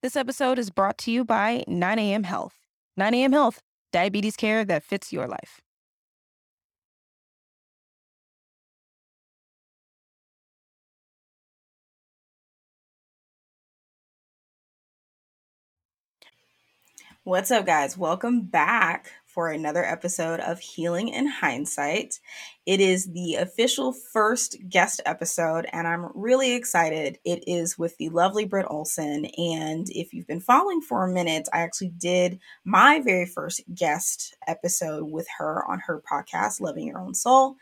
This episode is brought to you by 9am Health. 9am Health, diabetes care that fits your life. What's up, guys? Welcome back for another episode of Healing in Hindsight. It is the official first guest episode, and I'm really excited. It is with the lovely Britt Olson. And if you've been following for a minute, I actually did my very first guest episode with her on her podcast, Loving Your Own Soul.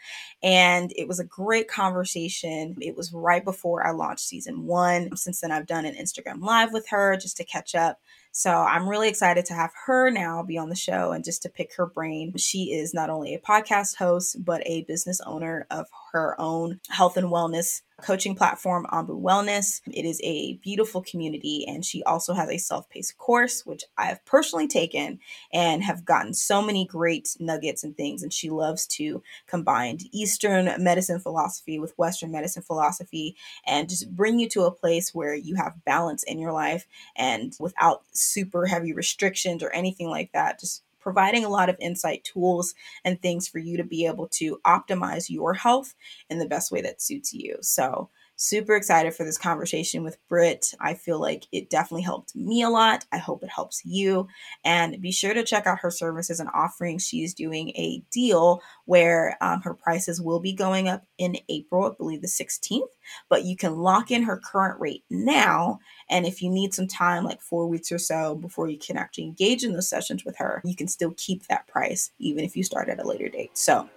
And it was a great conversation. It was right before I launched season one. Since then, I've done an Instagram live with her just to catch up. So I'm really excited to have her now be on the show and just to pick her brain. She is not only a podcast host, but a business owner of her own health and wellness coaching platform, Ambu Wellness. It is a beautiful community, and she also has a self paced course, which I have personally taken and have gotten so many great nuggets and things. And she loves to combine Eastern medicine philosophy with Western medicine philosophy and just bring you to a place where you have balance in your life and without super heavy restrictions or anything like that. Just providing a lot of insight tools and things for you to be able to optimize your health in the best way that suits you. So, super excited for this conversation with Britt. I feel like it definitely helped me a lot. I hope it helps you. And be sure to check out her services and offerings. She's doing a deal where um, her prices will be going up in April, I believe the 16th, but you can lock in her current rate now. And if you need some time, like four weeks or so before you can actually engage in those sessions with her, you can still keep that price even if you start at a later date. So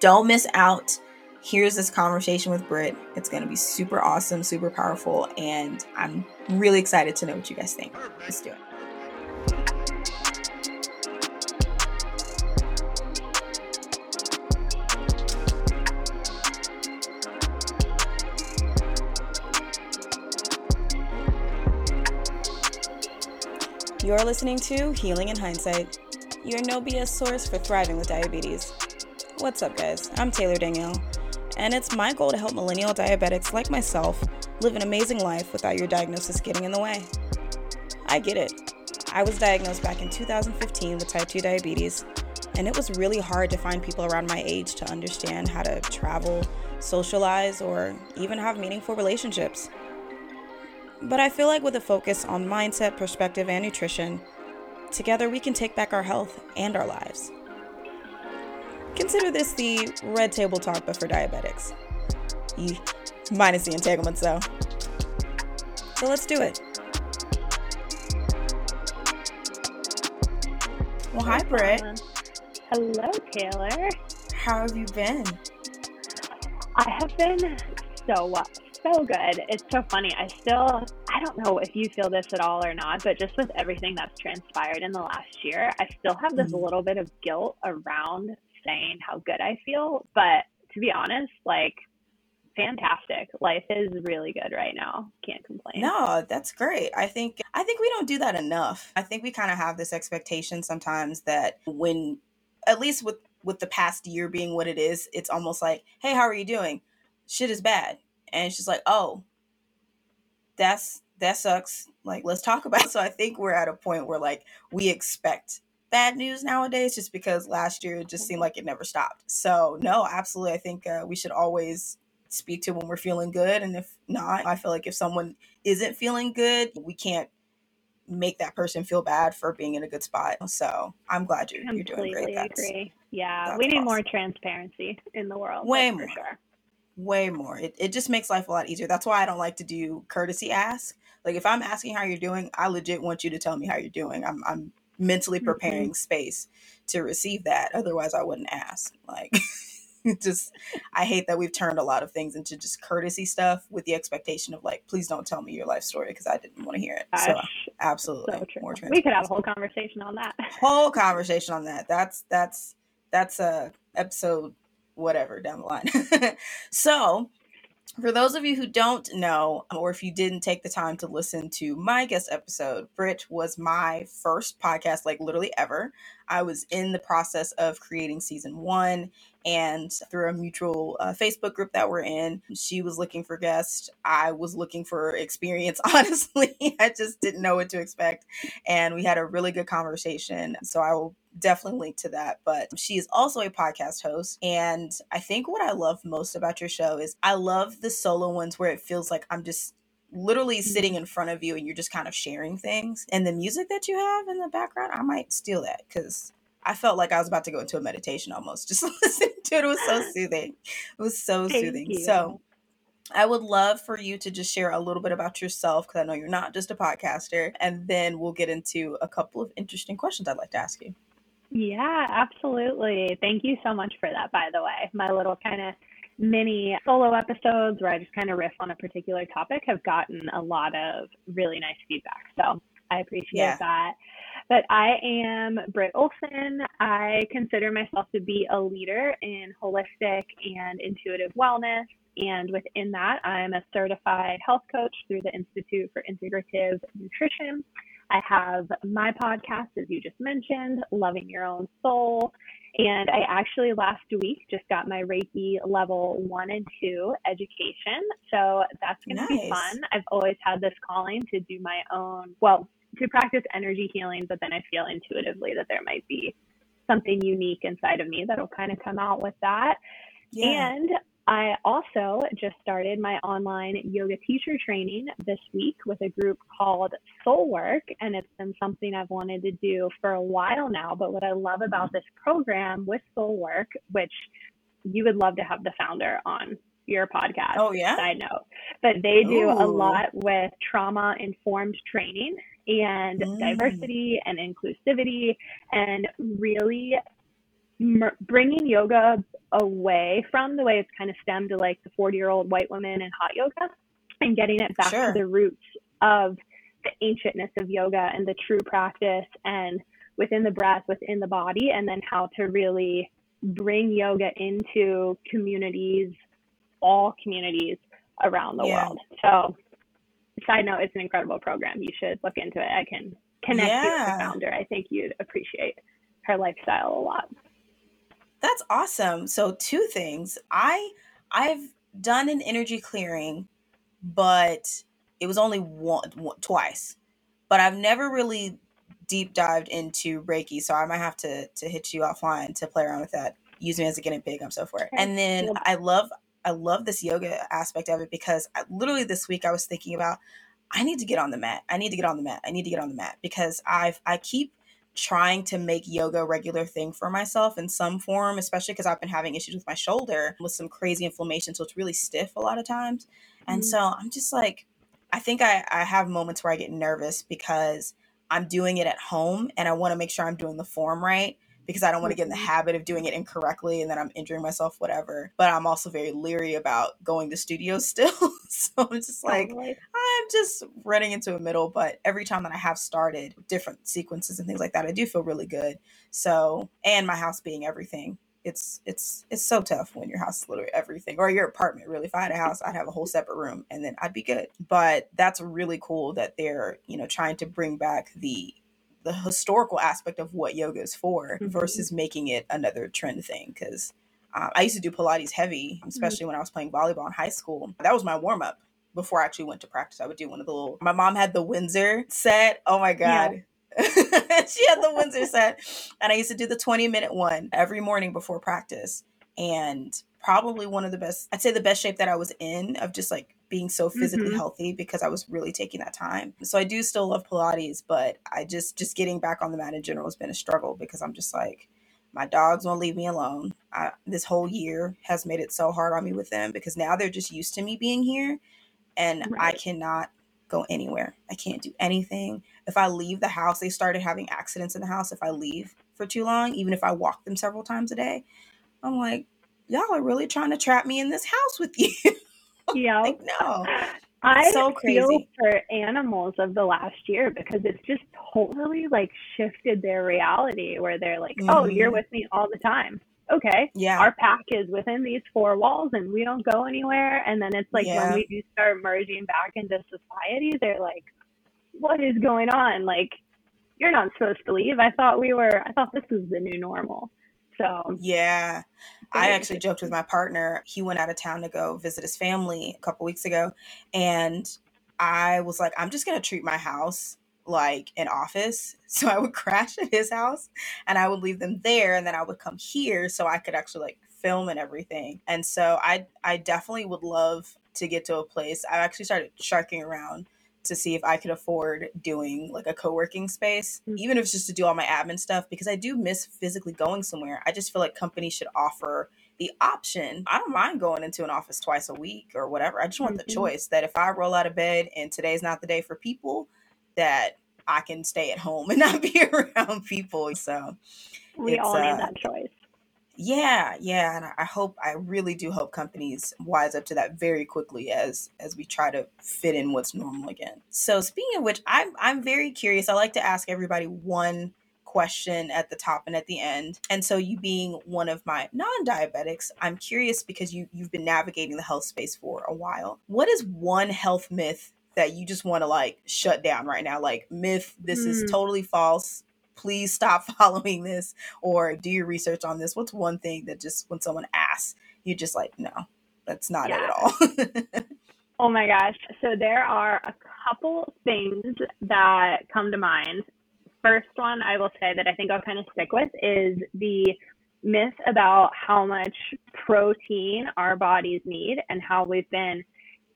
don't miss out here's this conversation with Britt. It's going to be super awesome, super powerful, and I'm really excited to know what you guys think. Let's do it. You're listening to Healing in Hindsight, your no BS source for thriving with diabetes. What's up, guys? I'm Taylor Danielle and it's my goal to help millennial diabetics like myself live an amazing life without your diagnosis getting in the way. I get it. I was diagnosed back in 2015 with type 2 diabetes, and it was really hard to find people around my age to understand how to travel, socialize, or even have meaningful relationships. But I feel like with a focus on mindset, perspective, and nutrition, together we can take back our health and our lives. Consider this the red table talk, but for diabetics. Minus the entanglements, though. So let's do it. Well, hi, Britt. Hello, Taylor. How have you been? I have been so so good. It's so funny. I still I don't know if you feel this at all or not, but just with everything that's transpired in the last year, I still have this mm-hmm. little bit of guilt around saying how good I feel, but to be honest, like fantastic. Life is really good right now. Can't complain. No, that's great. I think I think we don't do that enough. I think we kind of have this expectation sometimes that when at least with with the past year being what it is, it's almost like, "Hey, how are you doing?" Shit is bad. And it's just like, "Oh, that's that sucks. Like, let's talk about it. So I think we're at a point where like we expect bad news nowadays just because last year it just seemed like it never stopped. So, no, absolutely. I think uh, we should always speak to when we're feeling good. And if not, I feel like if someone isn't feeling good, we can't make that person feel bad for being in a good spot. So I'm glad you're, you're doing great. That's, agree. Yeah, we need awesome. more transparency in the world. Way more. Sure. Way more. It, it just makes life a lot easier. That's why I don't like to do courtesy ask. Like if I'm asking how you're doing, I legit want you to tell me how you're doing. I'm I'm mentally preparing mm-hmm. space to receive that. Otherwise, I wouldn't ask. Like, just, I hate that we've turned a lot of things into just courtesy stuff with the expectation of like, please don't tell me your life story because I didn't want to hear it. Gosh, so, absolutely, so more we could have a whole conversation on that. whole conversation on that. That's that's that's a episode whatever down the line. so for those of you who don't know, or if you didn't take the time to listen to my guest episode, Britt was my first podcast, like literally ever. I was in the process of creating season one, And through a mutual uh, Facebook group that we're in, she was looking for guests. I was looking for experience, honestly. I just didn't know what to expect. And we had a really good conversation. So I will definitely link to that. But she is also a podcast host. And I think what I love most about your show is I love the solo ones where it feels like I'm just literally sitting mm-hmm. in front of you and you're just kind of sharing things. And the music that you have in the background, I might steal that because I felt like I was about to go into a meditation almost. Just listening to it, it was so soothing. It was so Thank soothing. You. So I would love for you to just share a little bit about yourself because I know you're not just a podcaster. And then we'll get into a couple of interesting questions I'd like to ask you. Yeah, absolutely. Thank you so much for that, by the way. My little kind of mini solo episodes where I just kind of riff on a particular topic have gotten a lot of really nice feedback. So I appreciate yeah. that. But I am Britt Olson. I consider myself to be a leader in holistic and intuitive wellness. And within that, I'm a certified health coach through the Institute for Integrative Nutrition. I have my podcast, as you just mentioned, Loving Your Own Soul. And I actually last week just got my Reiki level one and two education. So that's going to be fun. I've always had this calling to do my own, well, to practice energy healing, but then I feel intuitively that there might be something unique inside of me that'll kind of come out with that. Yeah. And I also just started my online yoga teacher training this week with a group called Soul Work, and it's been something I've wanted to do for a while now. But what I love about this program with Soul Work, which you would love to have the founder on your podcast. Oh, yeah. Side note. But they do Ooh. a lot with trauma informed training and mm. diversity and inclusivity and really bringing yoga away from the way it's kind of stemmed to like the 40 year old white woman and hot yoga and getting it back sure. to the roots of the ancientness of yoga and the true practice and within the breath, within the body, and then how to really bring yoga into communities, all communities around the yeah. world. So, side note, it's an incredible program. You should look into it. I can connect yeah. you with the founder. I think you'd appreciate her lifestyle a lot. That's awesome. So two things. I I've done an energy clearing, but it was only one, one twice. But I've never really deep dived into Reiki, so I might have to to hit you offline to play around with that. Use me as a guinea pig. I'm so for it. And then I love I love this yoga aspect of it because I, literally this week I was thinking about I need to get on the mat. I need to get on the mat. I need to get on the mat because I've I keep trying to make yoga a regular thing for myself in some form, especially because I've been having issues with my shoulder with some crazy inflammation. So it's really stiff a lot of times. And mm-hmm. so I'm just like, I think I, I have moments where I get nervous because I'm doing it at home and I want to make sure I'm doing the form right because I don't want to get in the mm-hmm. habit of doing it incorrectly and then I'm injuring myself, whatever. But I'm also very leery about going to studios still. so I'm just like, I'm just running into a middle. But every time that I have started different sequences and things like that, I do feel really good. So, and my house being everything. It's it's it's so tough when your house is literally everything, or your apartment. Really, if I had a house, I'd have a whole separate room, and then I'd be good. But that's really cool that they're you know trying to bring back the the historical aspect of what yoga is for mm-hmm. versus making it another trend thing. Because um, I used to do Pilates heavy, mm-hmm. especially mm-hmm. when I was playing volleyball in high school. That was my warm up before I actually went to practice. I would do one of the little. My mom had the Winsor set. Oh my god. Yeah. she had the Winsor set, and I used to do the 20 minute one every morning before practice. And probably one of the best, I'd say the best shape that I was in of just like being so physically mm-hmm. healthy because I was really taking that time. So I do still love Pilates, but I just just getting back on the mat in general has been a struggle because I'm just like my dogs won't leave me alone. I, this whole year has made it so hard on me with them because now they're just used to me being here and right. I cannot go anywhere. I can't do anything. If I leave the house, they started having accidents in the house if I leave for too long, even if I walk them several times a day. I'm like, y'all are really trying to trap me in this house with you. Yeah. like, no. I so feel for animals of the last year because it's just totally like shifted their reality where they're like, mm-hmm. oh, you're with me all the time. Okay. Yeah. Our pack is within these four walls and we don't go anywhere. And then it's like yeah. when we do start merging back into society, they're like, what is going on? Like, you're not supposed to leave. I thought we were, I thought this was the new normal. So yeah, I actually joked with my partner. He went out of town to go visit his family a couple weeks ago, and I was like, I'm just gonna treat my house like an office. So I would crash at his house and I would leave them there and then I would come here so I could actually like film and everything. And so I I definitely would love to get to a place. I actually started sharking around to see if I could afford doing like a co-working space, mm-hmm. even if it's just to do all my admin stuff because I do miss physically going somewhere. I just feel like companies should offer the option. I don't mind going into an office twice a week or whatever. I just want mm-hmm. the choice that if I roll out of bed and today's not the day for people, that I can stay at home and not be around people. So we all need uh, that choice. Yeah, yeah, and I hope I really do hope companies wise up to that very quickly as as we try to fit in what's normal again. So speaking of which, I'm I'm very curious. I like to ask everybody one question at the top and at the end. And so you being one of my non-diabetics, I'm curious because you you've been navigating the health space for a while. What is one health myth that you just want to like shut down right now. Like myth, this mm. is totally false. Please stop following this or do your research on this. What's one thing that just when someone asks, you just like, no, that's not yeah. it at all. oh my gosh. So there are a couple things that come to mind. First one I will say that I think I'll kind of stick with is the myth about how much protein our bodies need and how we've been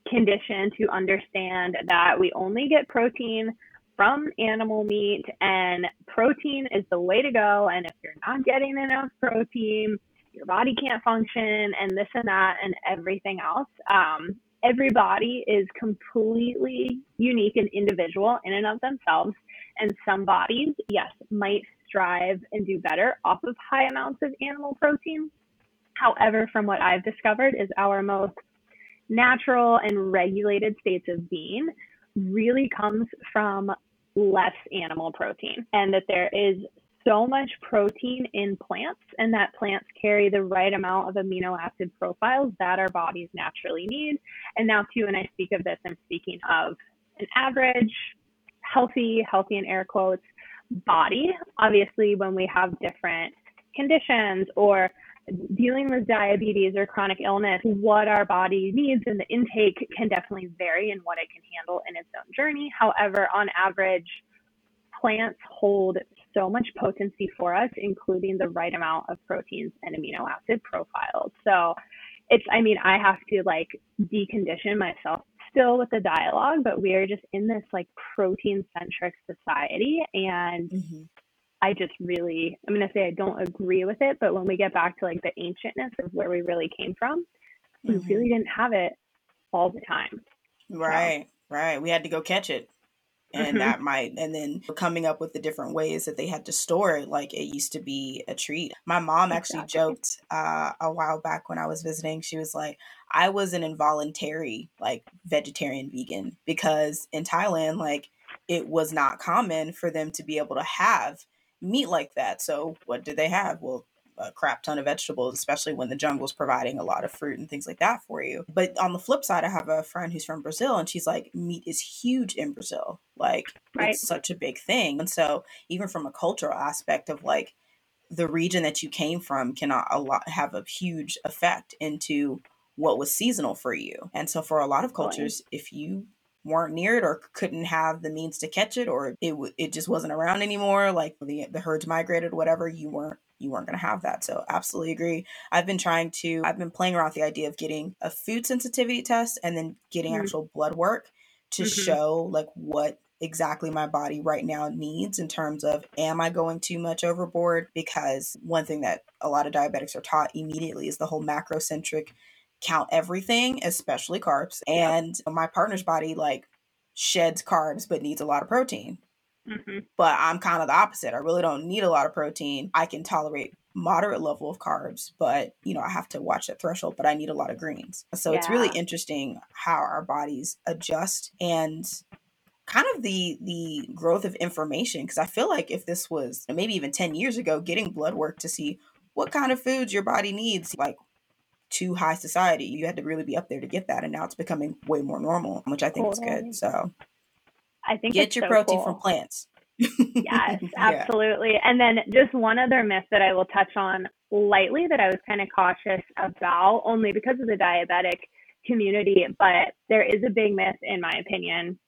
conditioned to understand that we only get protein from animal meat and protein is the way to go. And if you're not getting enough protein, your body can't function and this and that and everything else. Um, every body is completely unique and individual in and of themselves. And some bodies, yes, might strive and do better off of high amounts of animal protein. However, from what I've discovered, is our most natural and regulated states of being really comes from less animal protein and that there is so much protein in plants and that plants carry the right amount of amino acid profiles that our bodies naturally need. And now, too, when I speak of this, I'm speaking of an average, healthy, healthy in air quotes, body. Obviously, when we have different conditions or dealing with diabetes or chronic illness, what our body needs and the intake can definitely vary in what it can handle in its own journey. However, on average, plants hold so much potency for us, including the right amount of proteins and amino acid profiles. So it's, I mean, I have to like decondition myself still with the dialogue, but we are just in this like protein centric society. And mm-hmm. I just really, I'm going to say I don't agree with it, but when we get back to like the ancientness of where we really came from, we mm-hmm. really didn't have it all the time. Right, so. right. We had to go catch it. And mm-hmm. that might, and then coming up with the different ways that they had to store it, like it used to be a treat. My mom actually exactly. joked uh, a while back when I was visiting, she was like, I was an involuntary, like, vegetarian vegan because in Thailand, like, it was not common for them to be able to have meat like that. So what did they have? Well, a crap ton of vegetables, especially when the jungle's providing a lot of fruit and things like that for you. But on the flip side, I have a friend who's from Brazil and she's like, meat is huge in Brazil. Like, right. it's such a big thing. And so, even from a cultural aspect of like the region that you came from cannot a lot have a huge effect into what was seasonal for you. And so, for a lot of cultures, if you weren't near it or couldn't have the means to catch it or it it just wasn't around anymore like the the herds migrated whatever you weren't you weren't going to have that so absolutely agree i've been trying to i've been playing around with the idea of getting a food sensitivity test and then getting mm-hmm. actual blood work to mm-hmm. show like what exactly my body right now needs in terms of am I going too much overboard? Because one thing that a lot of diabetics are taught immediately is the whole macrocentric count everything, especially carbs. And yep. my partner's body like sheds carbs but needs a lot of protein. Mm-hmm. But I'm kind of the opposite. I really don't need a lot of protein. I can tolerate moderate level of carbs, but you know, I have to watch that threshold, but I need a lot of greens. So yeah. it's really interesting how our bodies adjust and kind of the the growth of information because I feel like if this was maybe even 10 years ago getting blood work to see what kind of foods your body needs like to high society. You had to really be up there to get that, and now it's becoming way more normal, which I think totally. is good. So, I think get your so protein cool. from plants. yes, absolutely. Yeah. And then just one other myth that I will touch on lightly that I was kind of cautious about, only because of the diabetic community, but there is a big myth, in my opinion,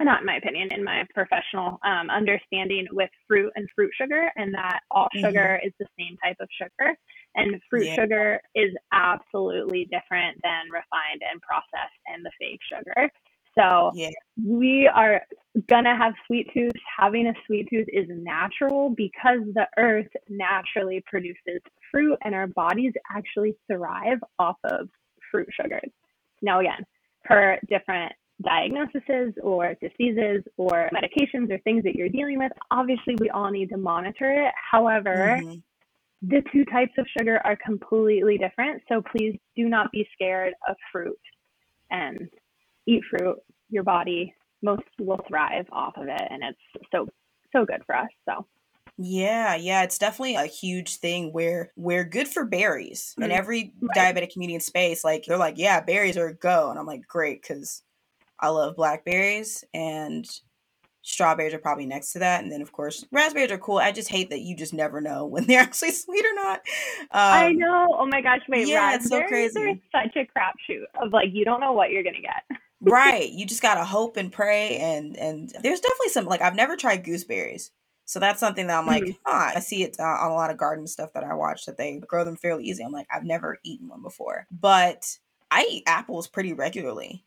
not in my opinion, in my professional um, understanding with fruit and fruit sugar, and that all mm-hmm. sugar is the same type of sugar. And fruit yeah. sugar is absolutely different than refined and processed and the fake sugar. So yeah. we are gonna have sweet tooth. Having a sweet tooth is natural because the earth naturally produces fruit and our bodies actually thrive off of fruit sugars. Now again, per different diagnoses or diseases or medications or things that you're dealing with, obviously we all need to monitor it. However, mm-hmm. The two types of sugar are completely different. So please do not be scared of fruit and eat fruit. Your body most will thrive off of it and it's so so good for us. So yeah, yeah, it's definitely a huge thing where we're good for berries. Mm-hmm. And every right. diabetic community in space, like they're like, yeah, berries are a go. And I'm like, great, because I love blackberries and strawberries are probably next to that. And then of course raspberries are cool. I just hate that you just never know when they're actually sweet or not. Um, I know. Oh my gosh, wait, yeah, raspberries so crazy. are such a crapshoot of like you don't know what you're gonna get. right. You just gotta hope and pray and and there's definitely some like I've never tried gooseberries. So that's something that I'm like, mm-hmm. huh, I see it uh, on a lot of garden stuff that I watch that they grow them fairly easy. I'm like, I've never eaten one before. But I eat apples pretty regularly.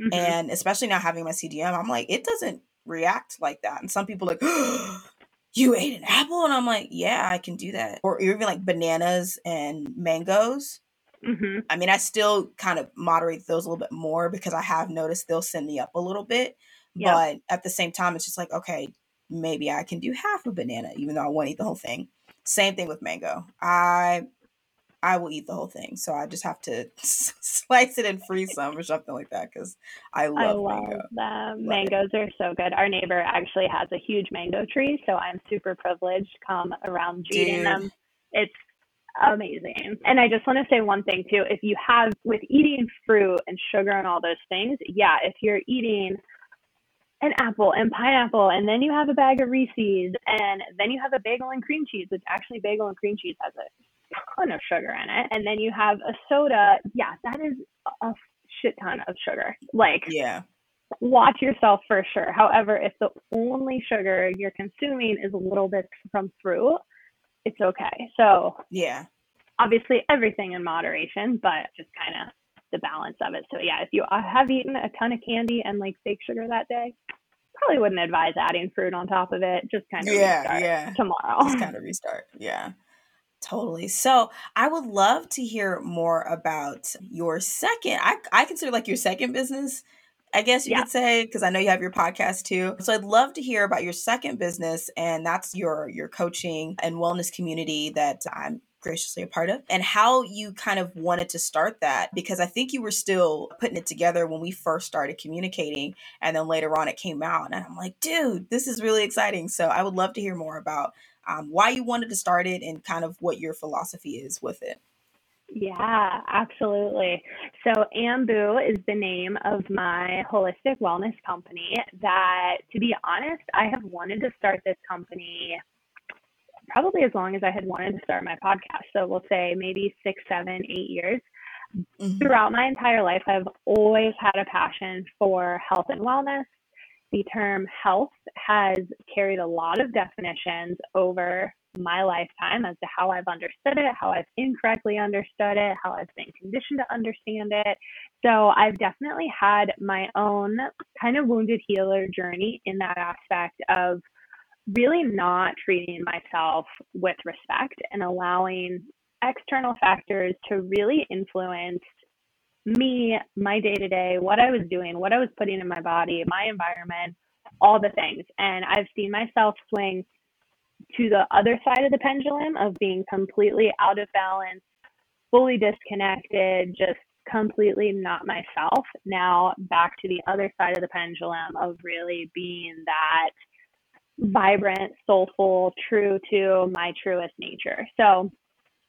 Mm-hmm. And especially now having my CGM, I'm like, it doesn't react like that. And some people like, oh, you ate an apple? And I'm like, yeah, I can do that. Or even like bananas and mangoes. Mm-hmm. I mean, I still kind of moderate those a little bit more because I have noticed they'll send me up a little bit. Yep. But at the same time, it's just like, okay, maybe I can do half a banana, even though I won't eat the whole thing. Same thing with mango. I I will eat the whole thing. So I just have to slice it and freeze some or something like that because I love, I love mango. them. Love Mangoes it. are so good. Our neighbor actually has a huge mango tree, so I'm super privileged to come around eating them. It's amazing. And I just want to say one thing too. If you have with eating fruit and sugar and all those things, yeah, if you're eating an apple and pineapple, and then you have a bag of Reese's, and then you have a bagel and cream cheese, which actually bagel and cream cheese has a ton of sugar in it. And then you have a soda. Yeah, that is a shit ton of sugar. Like, yeah. Watch yourself for sure. However, if the only sugar you're consuming is a little bit from fruit, it's okay. So, yeah. Obviously, everything in moderation, but just kind of the balance of it. So, yeah, if you have eaten a ton of candy and like fake sugar that day, probably wouldn't advise adding fruit on top of it. Just kind of yeah, yeah. tomorrow. Just kind of restart. Yeah. Totally. So I would love to hear more about your second. I, I consider like your second business, I guess you yeah. could say, because I know you have your podcast too. So I'd love to hear about your second business, and that's your your coaching and wellness community that I'm graciously a part of and how you kind of wanted to start that because I think you were still putting it together when we first started communicating and then later on it came out and I'm like dude this is really exciting so I would love to hear more about um, why you wanted to start it and kind of what your philosophy is with it. Yeah, absolutely. So, Ambu is the name of my holistic wellness company. That, to be honest, I have wanted to start this company probably as long as I had wanted to start my podcast. So, we'll say maybe six, seven, eight years. Mm-hmm. Throughout my entire life, I've always had a passion for health and wellness, the term health has carried a lot of definitions over my lifetime as to how I've understood it, how I've incorrectly understood it, how I've been conditioned to understand it. So I've definitely had my own kind of wounded healer journey in that aspect of really not treating myself with respect and allowing external factors to really influence me, my day to day, what I was doing, what I was putting in my body, my environment, all the things. And I've seen myself swing to the other side of the pendulum of being completely out of balance, fully disconnected, just completely not myself. Now back to the other side of the pendulum of really being that vibrant, soulful, true to my truest nature. So,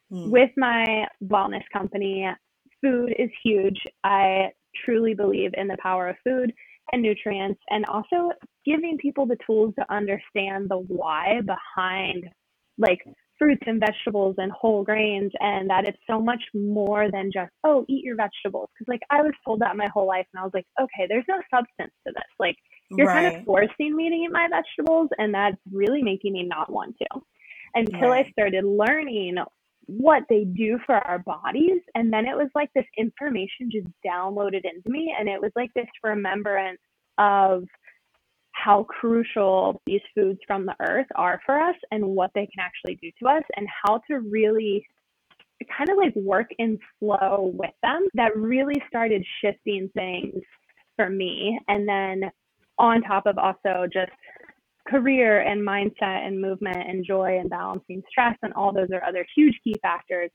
hmm. with my wellness company, food is huge. I truly believe in the power of food and nutrients, and also giving people the tools to understand the why behind like fruits and vegetables and whole grains and that it's so much more than just oh eat your vegetables because like i was told that my whole life and i was like okay there's no substance to this like you're right. kind of forcing me to eat my vegetables and that's really making me not want to until right. i started learning what they do for our bodies and then it was like this information just downloaded into me and it was like this remembrance of how crucial these foods from the earth are for us and what they can actually do to us and how to really kind of like work in flow with them that really started shifting things for me. And then on top of also just career and mindset and movement and joy and balancing stress and all those are other huge key factors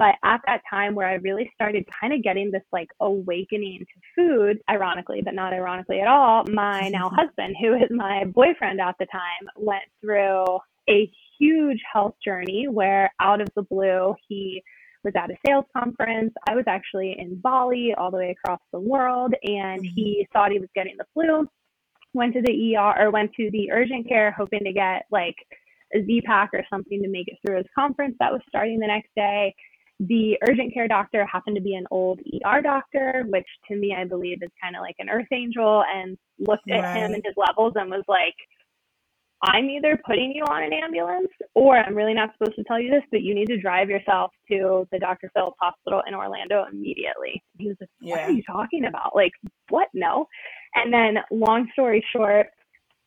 but at that time where I really started kind of getting this like awakening to food, ironically, but not ironically at all, my now husband, who is my boyfriend at the time, went through a huge health journey where out of the blue, he was at a sales conference. I was actually in Bali, all the way across the world, and he mm-hmm. thought he was getting the flu. Went to the ER or went to the urgent care, hoping to get like a Z pack or something to make it through his conference that was starting the next day the urgent care doctor happened to be an old ER doctor, which to me, I believe is kind of like an earth angel, and looked at right. him and his levels and was like, I'm either putting you on an ambulance or I'm really not supposed to tell you this, but you need to drive yourself to the Dr. Phillips Hospital in Orlando immediately. He was like, What yeah. are you talking about? Like, what? No. And then, long story short,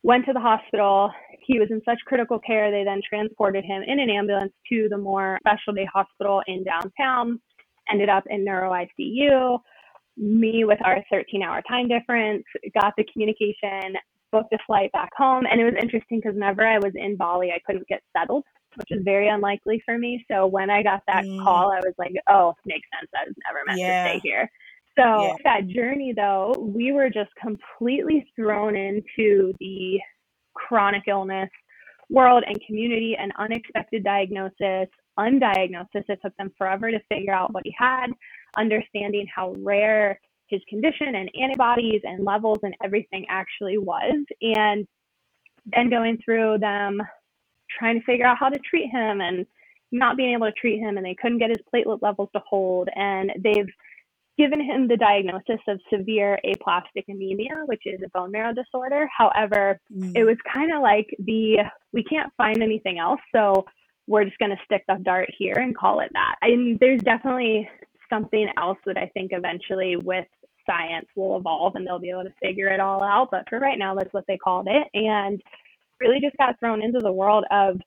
went to the hospital. He was in such critical care, they then transported him in an ambulance to the more specialty hospital in downtown, ended up in neuro ICU. Me, with our 13 hour time difference, got the communication, booked a flight back home. And it was interesting because whenever I was in Bali, I couldn't get settled, which is very unlikely for me. So when I got that mm. call, I was like, oh, makes sense. I was never meant yeah. to stay here. So yeah. that journey though, we were just completely thrown into the chronic illness world and community and unexpected diagnosis, undiagnosis. It took them forever to figure out what he had, understanding how rare his condition and antibodies and levels and everything actually was. And then going through them trying to figure out how to treat him and not being able to treat him and they couldn't get his platelet levels to hold and they've given him the diagnosis of severe aplastic anemia, which is a bone marrow disorder. However, mm. it was kind of like the we can't find anything else, so we're just going to stick the dart here and call it that. And there's definitely something else that I think eventually with science will evolve and they'll be able to figure it all out. But for right now, that's what they called it. And really just got thrown into the world of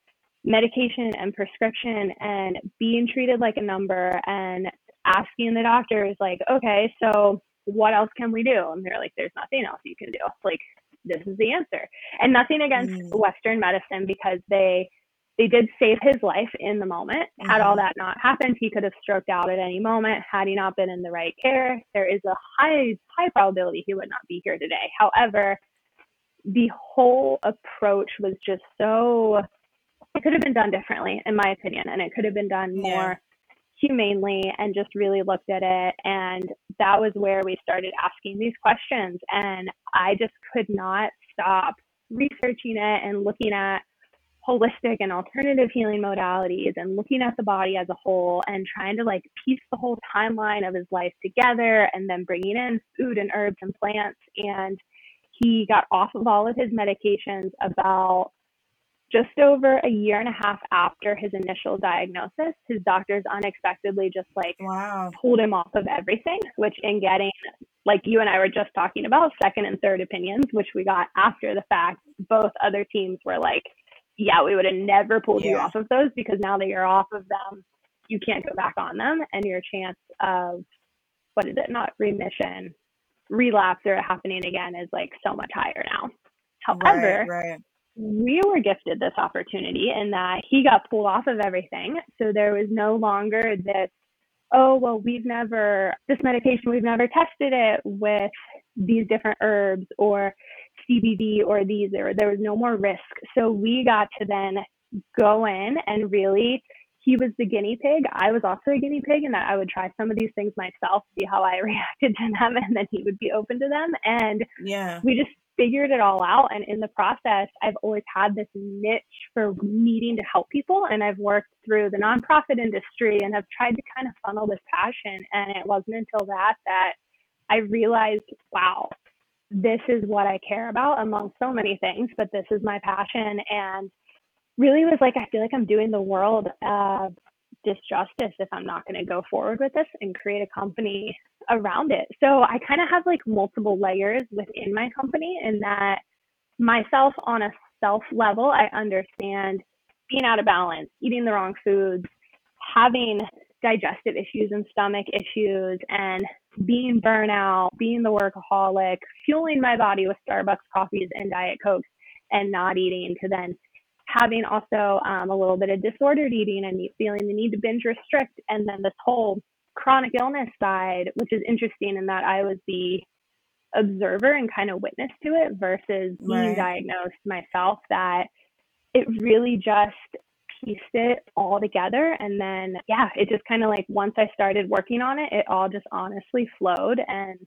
medication and prescription and being treated like a number and asking the doctors like, okay, so what else can we do? And they're like, there's nothing else you can do. Like, this is the answer. And nothing against mm. Western medicine because they they did save his life in the moment. Mm-hmm. Had all mm-hmm. that not happened, he could have stroked out at any moment. Had he not been in the right care, there is a high high probability he would not be here today. However, the whole approach was just so it could have been done differently in my opinion and it could have been done more yeah humanely and just really looked at it. And that was where we started asking these questions. And I just could not stop researching it and looking at holistic and alternative healing modalities and looking at the body as a whole and trying to like piece the whole timeline of his life together and then bringing in food and herbs and plants. And he got off of all of his medications about just over a year and a half after his initial diagnosis, his doctors unexpectedly just like wow. pulled him off of everything, which in getting, like you and I were just talking about, second and third opinions, which we got after the fact, both other teams were like, yeah, we would have never pulled yeah. you off of those because now that you're off of them, you can't go back on them and your chance of, what is it, not remission, relapse or happening again is like so much higher now. However, right, right we were gifted this opportunity in that he got pulled off of everything. So there was no longer this, oh, well, we've never, this medication, we've never tested it with these different herbs or CBD or these, or there was no more risk. So we got to then go in and really he was the guinea pig. I was also a guinea pig, and that I would try some of these things myself, see how I reacted to them, and then he would be open to them. And yeah, we just figured it all out. And in the process, I've always had this niche for needing to help people, and I've worked through the nonprofit industry and have tried to kind of funnel this passion. And it wasn't until that that I realized, wow, this is what I care about among so many things, but this is my passion. And really was like, I feel like I'm doing the world uh, disjustice if I'm not going to go forward with this and create a company around it. So I kind of have like multiple layers within my company in that myself on a self level, I understand being out of balance, eating the wrong foods, having digestive issues and stomach issues and being burnout, being the workaholic, fueling my body with Starbucks coffees and Diet Cokes and not eating to then having also um, a little bit of disordered eating and feeling the need to binge restrict. And then this whole chronic illness side, which is interesting in that I was the observer and kind of witness to it versus being right. diagnosed myself, that it really just pieced it all together. And then, yeah, it just kind of like once I started working on it, it all just honestly flowed and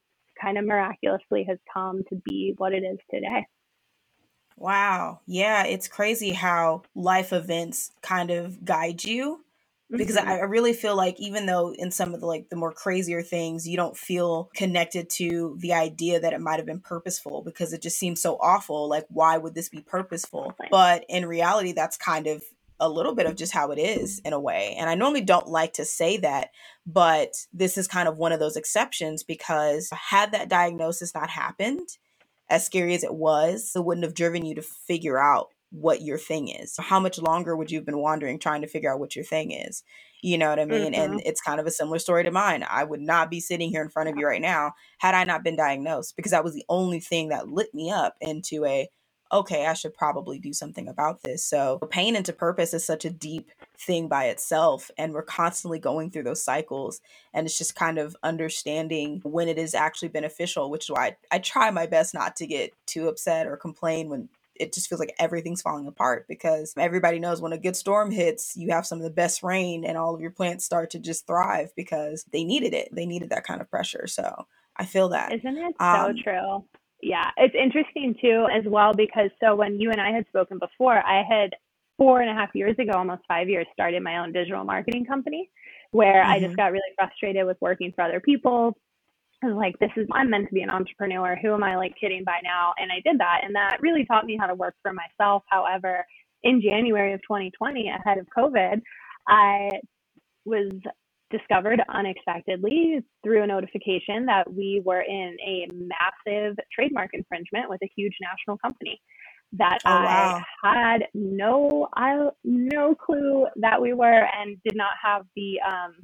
kind of miraculously has come to be what it is today. Wow. Yeah, it's crazy how life events kind of guide you because mm-hmm. I, I really feel like even though in some of the like the more crazier things you don't feel connected to the idea that it might have been purposeful because it just seems so awful like why would this be purposeful but in reality that's kind of a little bit of just how it is in a way. And I normally don't like to say that, but this is kind of one of those exceptions because had that diagnosis not happened, as scary as it was, it wouldn't have driven you to figure out what your thing is. How much longer would you have been wandering trying to figure out what your thing is? You know what I mean? Mm-hmm. And it's kind of a similar story to mine. I would not be sitting here in front of you right now had I not been diagnosed because that was the only thing that lit me up into a okay, I should probably do something about this. So, pain into purpose is such a deep thing by itself. And we're constantly going through those cycles. And it's just kind of understanding when it is actually beneficial, which is why I, I try my best not to get too upset or complain when it just feels like everything's falling apart because everybody knows when a good storm hits, you have some of the best rain and all of your plants start to just thrive because they needed it. They needed that kind of pressure. So, I feel that. Isn't it so um, true? Yeah, it's interesting too as well because so when you and I had spoken before, I had four and a half years ago, almost five years, started my own digital marketing company where mm-hmm. I just mm-hmm. got really frustrated with working for other people. I was like, this is, I'm meant to be an entrepreneur. Who am I like kidding by now? And I did that. And that really taught me how to work for myself. However, in January of 2020, ahead of COVID, I was discovered unexpectedly through a notification that we were in a massive trademark infringement with a huge national company that oh, wow. I had no I no clue that we were and did not have the um,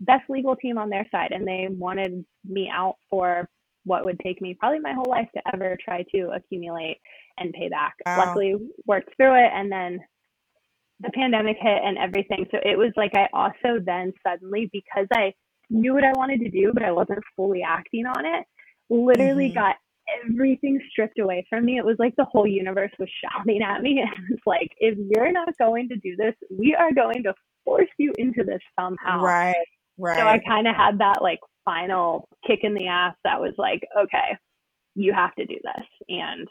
best legal team on their side and they wanted me out for what would take me probably my whole life to ever try to accumulate and pay back. Wow. Luckily worked through it and then the pandemic hit and everything. So it was like I also then suddenly, because I knew what I wanted to do, but I wasn't fully acting on it, literally mm-hmm. got everything stripped away from me. It was like the whole universe was shouting at me. And it's like, if you're not going to do this, we are going to force you into this somehow. Right. Right. So I kind of had that like final kick in the ass that was like, okay, you have to do this. And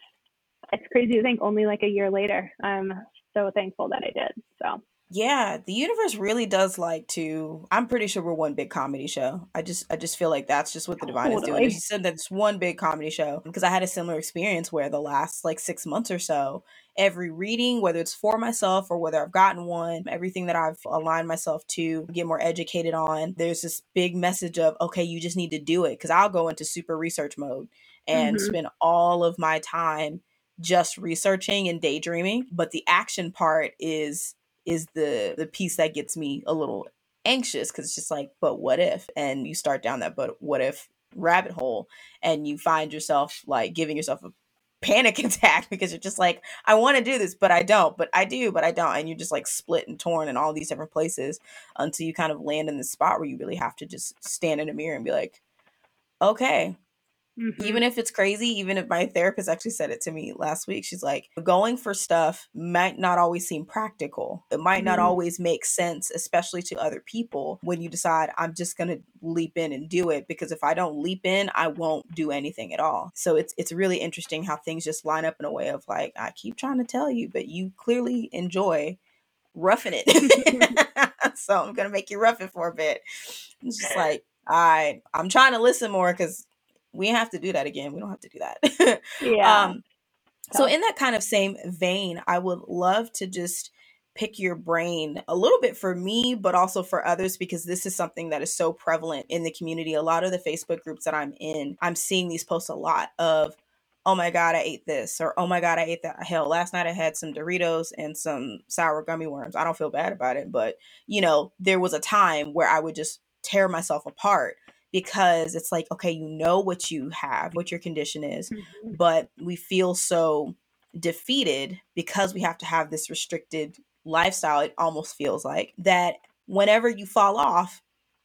it's crazy to think only like a year later, I'm so thankful that I did. So yeah, the universe really does like to. I'm pretty sure we're one big comedy show. I just, I just feel like that's just what the divine totally. is doing. She said that's one big comedy show because I had a similar experience where the last like six months or so, every reading, whether it's for myself or whether I've gotten one, everything that I've aligned myself to get more educated on, there's this big message of okay, you just need to do it because I'll go into super research mode and mm-hmm. spend all of my time just researching and daydreaming but the action part is is the the piece that gets me a little anxious because it's just like but what if? And you start down that but what if? rabbit hole and you find yourself like giving yourself a panic attack because you're just like i want to do this but i don't but i do but i don't and you're just like split and torn in all these different places until you kind of land in the spot where you really have to just stand in a mirror and be like okay Mm-hmm. Even if it's crazy, even if my therapist actually said it to me last week, she's like, going for stuff might not always seem practical. It might mm-hmm. not always make sense, especially to other people, when you decide, I'm just going to leap in and do it. Because if I don't leap in, I won't do anything at all. So it's, it's really interesting how things just line up in a way of like, I keep trying to tell you, but you clearly enjoy roughing it. so I'm going to make you rough it for a bit. It's just like, I I'm trying to listen more because we have to do that again. We don't have to do that. yeah. Um, so in that kind of same vein, I would love to just pick your brain a little bit for me, but also for others, because this is something that is so prevalent in the community. A lot of the Facebook groups that I'm in, I'm seeing these posts a lot of, oh my God, I ate this, or oh my God, I ate that. Hell, last night I had some Doritos and some sour gummy worms. I don't feel bad about it, but you know, there was a time where I would just tear myself apart because it's like okay you know what you have what your condition is mm-hmm. but we feel so defeated because we have to have this restricted lifestyle it almost feels like that whenever you fall off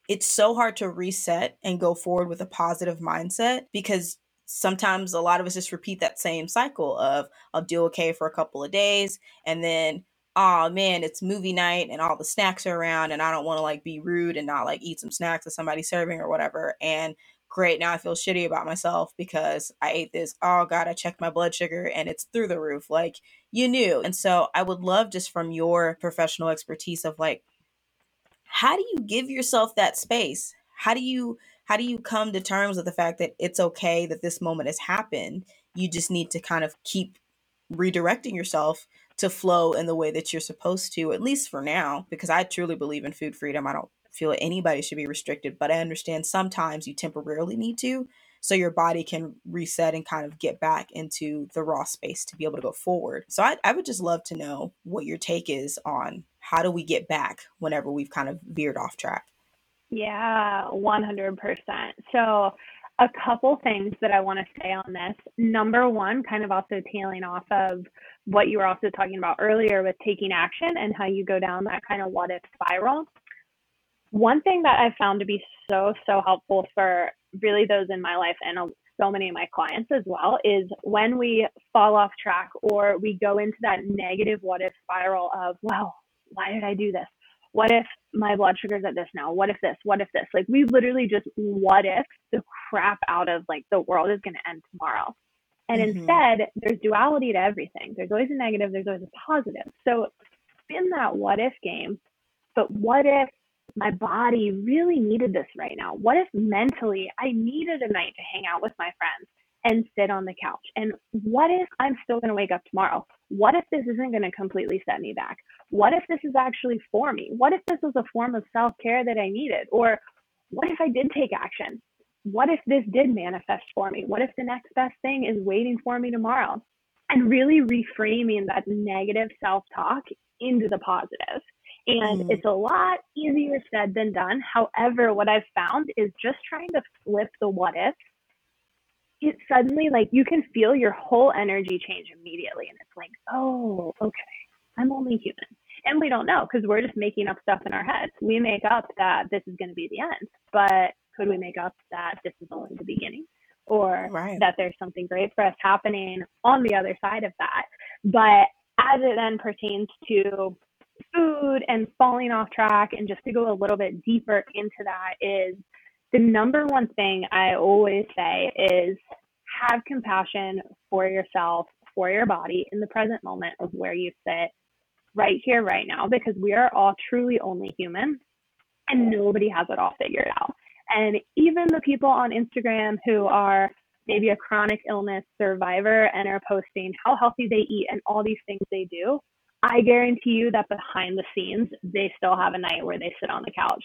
it's so hard to reset and go forward with a positive mindset because sometimes a lot of us just repeat that same cycle of I'll do okay for a couple of days and then oh man, it's movie night and all the snacks are around and I don't want to like be rude and not like eat some snacks that somebody's serving or whatever. And great, now I feel shitty about myself because I ate this. Oh God, I checked my blood sugar and it's through the roof. Like you knew. And so I would love just from your professional expertise of like, how do you give yourself that space? How do you how do you come to terms with the fact that it's okay that this moment has happened? You just need to kind of keep redirecting yourself to flow in the way that you're supposed to, at least for now, because I truly believe in food freedom. I don't feel anybody should be restricted, but I understand sometimes you temporarily need to so your body can reset and kind of get back into the raw space to be able to go forward. So I, I would just love to know what your take is on how do we get back whenever we've kind of veered off track. Yeah, 100%. So a couple things that I want to say on this. Number one, kind of also tailing off of what you were also talking about earlier with taking action and how you go down that kind of what if spiral. One thing that I've found to be so, so helpful for really those in my life and so many of my clients as well is when we fall off track or we go into that negative what if spiral of, well, why did I do this? what if my blood sugar's at this now? What if this? What if this? Like we literally just what if the crap out of like the world is going to end tomorrow. And mm-hmm. instead, there's duality to everything. There's always a negative, there's always a positive. So in that what if game, but what if my body really needed this right now? What if mentally I needed a night to hang out with my friends and sit on the couch? And what if I'm still going to wake up tomorrow? What if this isn't going to completely set me back? What if this is actually for me? What if this was a form of self care that I needed? Or what if I did take action? What if this did manifest for me? What if the next best thing is waiting for me tomorrow? And really reframing that negative self talk into the positive. And mm. it's a lot easier said than done. However, what I've found is just trying to flip the what if it suddenly like you can feel your whole energy change immediately and it's like oh okay i'm only human and we don't know because we're just making up stuff in our heads we make up that this is going to be the end but could we make up that this is only the beginning or right. that there's something great for us happening on the other side of that but as it then pertains to food and falling off track and just to go a little bit deeper into that is the number one thing I always say is have compassion for yourself, for your body in the present moment of where you sit right here, right now, because we are all truly only human and nobody has it all figured out. And even the people on Instagram who are maybe a chronic illness survivor and are posting how healthy they eat and all these things they do, I guarantee you that behind the scenes, they still have a night where they sit on the couch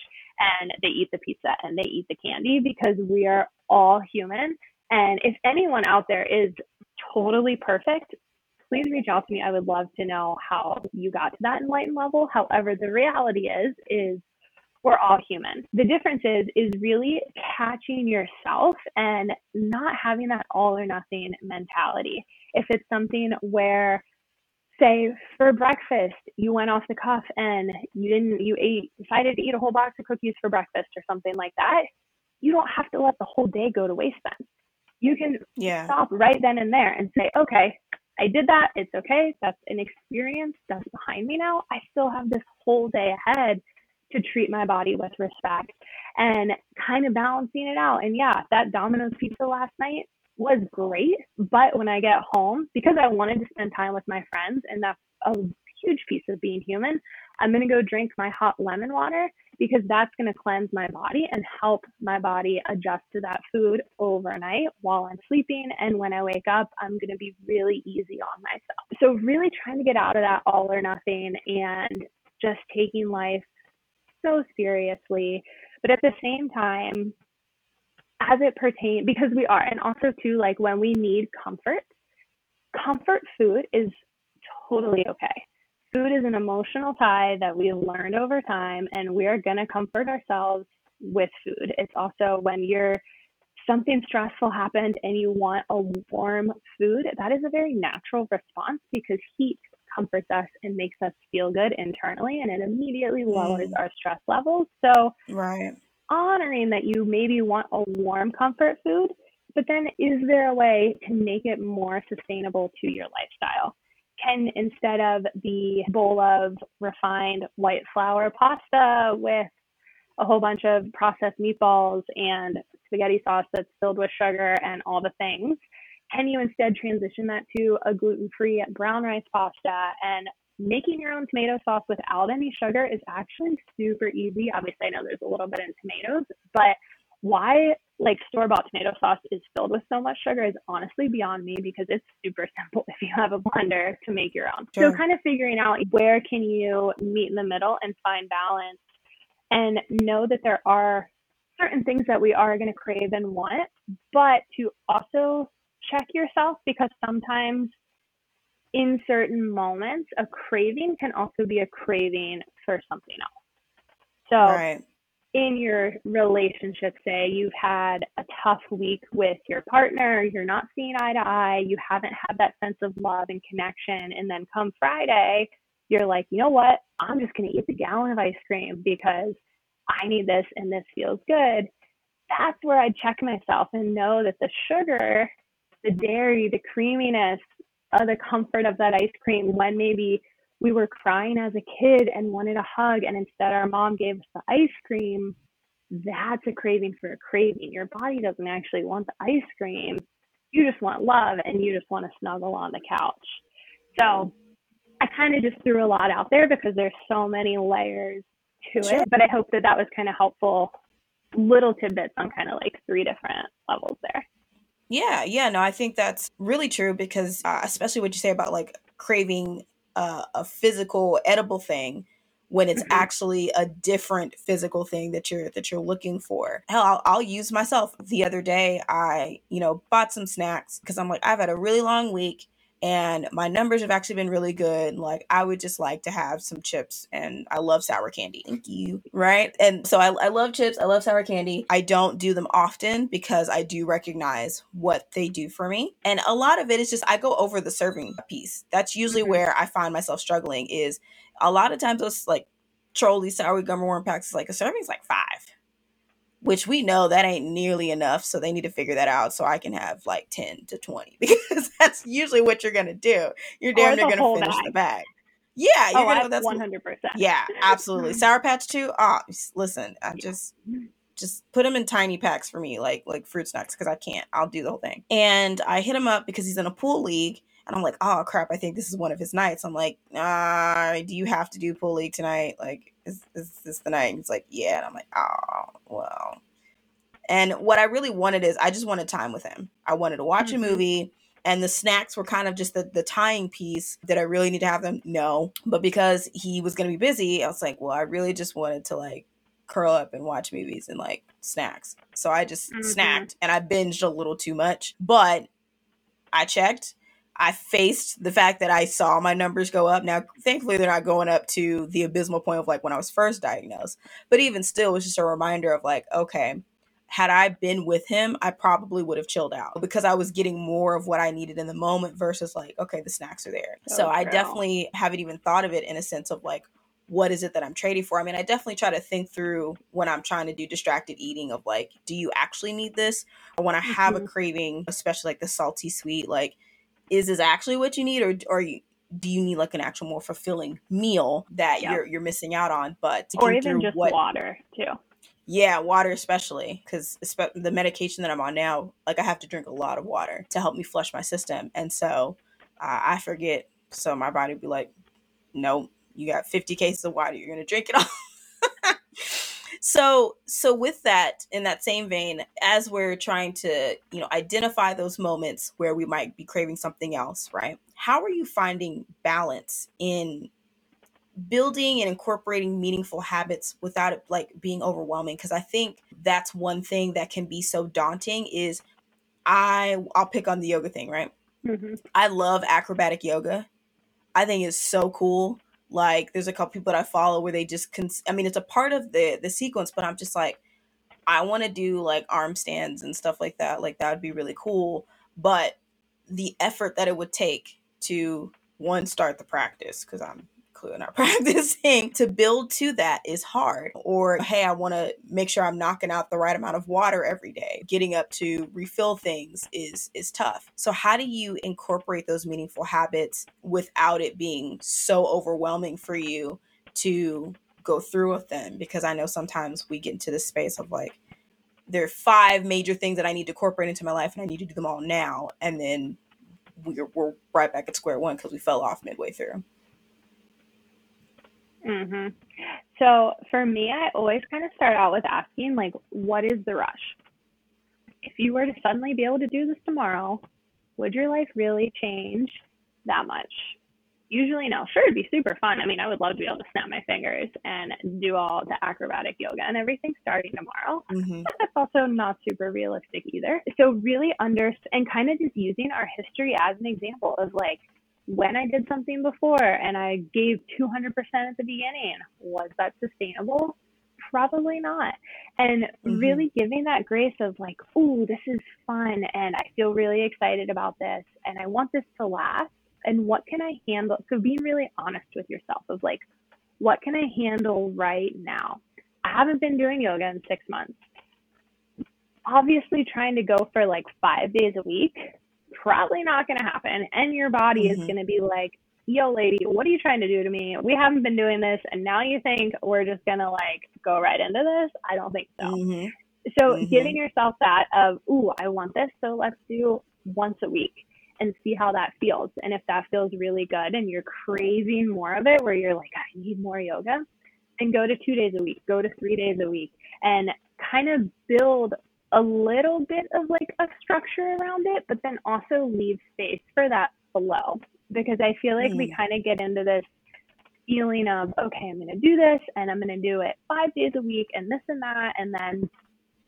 and they eat the pizza and they eat the candy because we are all human. And if anyone out there is totally perfect, please reach out to me. I would love to know how you got to that enlightened level. However, the reality is, is we're all human. The difference is, is really catching yourself and not having that all or nothing mentality. If it's something where say for breakfast you went off the cuff and you didn't you ate decided to eat a whole box of cookies for breakfast or something like that you don't have to let the whole day go to waste then you can yeah. stop right then and there and say, okay, I did that. It's okay. That's an experience. That's behind me now. I still have this whole day ahead to treat my body with respect and kind of balancing it out. And yeah, that Domino's pizza last night was great. But when I get home, because I wanted to spend time with my friends, and that's a huge piece of being human, I'm going to go drink my hot lemon water because that's going to cleanse my body and help my body adjust to that food overnight while I'm sleeping. And when I wake up, I'm going to be really easy on myself. So, really trying to get out of that all or nothing and just taking life so seriously. But at the same time, as it pertains, because we are, and also too, like when we need comfort, comfort food is totally okay. Food is an emotional tie that we learned over time, and we're going to comfort ourselves with food. It's also when you're something stressful happened and you want a warm food, that is a very natural response because heat comforts us and makes us feel good internally and it immediately lowers mm. our stress levels. So, right. honoring that you maybe want a warm comfort food, but then is there a way to make it more sustainable to your lifestyle? Can instead of the bowl of refined white flour pasta with a whole bunch of processed meatballs and spaghetti sauce that's filled with sugar and all the things, can you instead transition that to a gluten free brown rice pasta? And making your own tomato sauce without any sugar is actually super easy. Obviously, I know there's a little bit in tomatoes, but why like store bought tomato sauce is filled with so much sugar is honestly beyond me because it's super simple if you have a blender to make your own. Sure. So kind of figuring out where can you meet in the middle and find balance and know that there are certain things that we are going to crave and want, but to also check yourself because sometimes in certain moments, a craving can also be a craving for something else. So, right. in your relationship, say you've had a tough week with your partner, you're not seeing eye to eye, you haven't had that sense of love and connection, and then come Friday, you're like, you know what? I'm just going to eat the gallon of ice cream because I need this and this feels good. That's where I check myself and know that the sugar the dairy, the creaminess, uh, the comfort of that ice cream when maybe we were crying as a kid and wanted a hug, and instead our mom gave us the ice cream. That's a craving for a craving. Your body doesn't actually want the ice cream. You just want love and you just want to snuggle on the couch. So I kind of just threw a lot out there because there's so many layers to it. But I hope that that was kind of helpful little tidbits on kind of like three different levels there. Yeah, yeah, no, I think that's really true because uh, especially what you say about like craving uh, a physical edible thing when it's mm-hmm. actually a different physical thing that you're that you're looking for. Hell, I'll, I'll use myself. The other day, I you know bought some snacks because I'm like I've had a really long week and my numbers have actually been really good. Like I would just like to have some chips and I love sour candy. Thank you. Right. And so I, I love chips. I love sour candy. I don't do them often because I do recognize what they do for me. And a lot of it is just I go over the serving piece. That's usually mm-hmm. where I find myself struggling is a lot of times those like Trolli sour gum worm packs is like a serving is like five which we know that ain't nearly enough. So they need to figure that out so I can have like 10 to 20 because that's usually what you're going to do. You're damn near going to finish bag. the bag. Yeah, you're oh, gonna. That's 100. percent Yeah, absolutely. Sour Patch too. Oh, listen, I just just put them in tiny packs for me, like like fruit snacks, because I can't. I'll do the whole thing. And I hit him up because he's in a pool league, and I'm like, oh crap, I think this is one of his nights. I'm like, ah, do you have to do pool league tonight? Like, is, is this the night? And he's like, yeah. And I'm like, oh, well. And what I really wanted is I just wanted time with him. I wanted to watch mm-hmm. a movie and the snacks were kind of just the, the tying piece that I really need to have them. No. But because he was going to be busy, I was like, well, I really just wanted to like curl up and watch movies and like snacks. So I just mm-hmm. snacked and I binged a little too much. But I checked I faced the fact that I saw my numbers go up. Now, thankfully, they're not going up to the abysmal point of like when I was first diagnosed. But even still, it was just a reminder of like, okay, had I been with him, I probably would have chilled out because I was getting more of what I needed in the moment versus like, okay, the snacks are there. So, so I definitely haven't even thought of it in a sense of like what is it that I'm trading for? I mean, I definitely try to think through when I'm trying to do distracted eating of like, do you actually need this? Or when I have mm-hmm. a craving, especially like the salty sweet, like, is this actually what you need, or or you, do you need like an actual more fulfilling meal that yep. you're you're missing out on? But or even just what, water too. Yeah, water especially because the medication that I'm on now, like I have to drink a lot of water to help me flush my system, and so uh, I forget. So my body be like, "Nope, you got 50 cases of water. You're gonna drink it all." So, so with that, in that same vein, as we're trying to, you know, identify those moments where we might be craving something else, right? How are you finding balance in building and incorporating meaningful habits without it like being overwhelming because i think that's one thing that can be so daunting is i i'll pick on the yoga thing right mm-hmm. i love acrobatic yoga i think it's so cool like there's a couple people that i follow where they just can i mean it's a part of the the sequence but i'm just like i want to do like arm stands and stuff like that like that would be really cool but the effort that it would take to one start the practice because i'm clearly not practicing. To build to that is hard. Or hey i want to make sure i'm knocking out the right amount of water every day. Getting up to refill things is is tough. So how do you incorporate those meaningful habits without it being so overwhelming for you to go through with them? Because i know sometimes we get into this space of like there are five major things that i need to incorporate into my life and i need to do them all now. And then we're, we're right back at square one because we fell off midway through hmm So for me, I always kind of start out with asking, like, what is the rush? If you were to suddenly be able to do this tomorrow, would your life really change that much? Usually, no. Sure, it'd be super fun. I mean, I would love to be able to snap my fingers and do all the acrobatic yoga and everything starting tomorrow. Mm-hmm. But that's also not super realistic either. So, really under and kind of just using our history as an example of like, when I did something before and I gave 200% at the beginning, was that sustainable? Probably not. And mm-hmm. really giving that grace of like, oh, this is fun and I feel really excited about this and I want this to last. And what can I handle? So being really honest with yourself of like, what can I handle right now? I haven't been doing yoga in six months. Obviously, trying to go for like five days a week probably not going to happen. And your body mm-hmm. is going to be like, yo, lady, what are you trying to do to me? We haven't been doing this. And now you think we're just going to like go right into this? I don't think so. Mm-hmm. So mm-hmm. giving yourself that of, ooh, I want this. So let's do once a week and see how that feels. And if that feels really good and you're craving more of it, where you're like, I need more yoga, then go to two days a week, go to three days a week, and kind of build a little bit of like a structure around it, but then also leave space for that flow because I feel like mm. we kind of get into this feeling of, okay, I'm going to do this and I'm going to do it five days a week and this and that. And then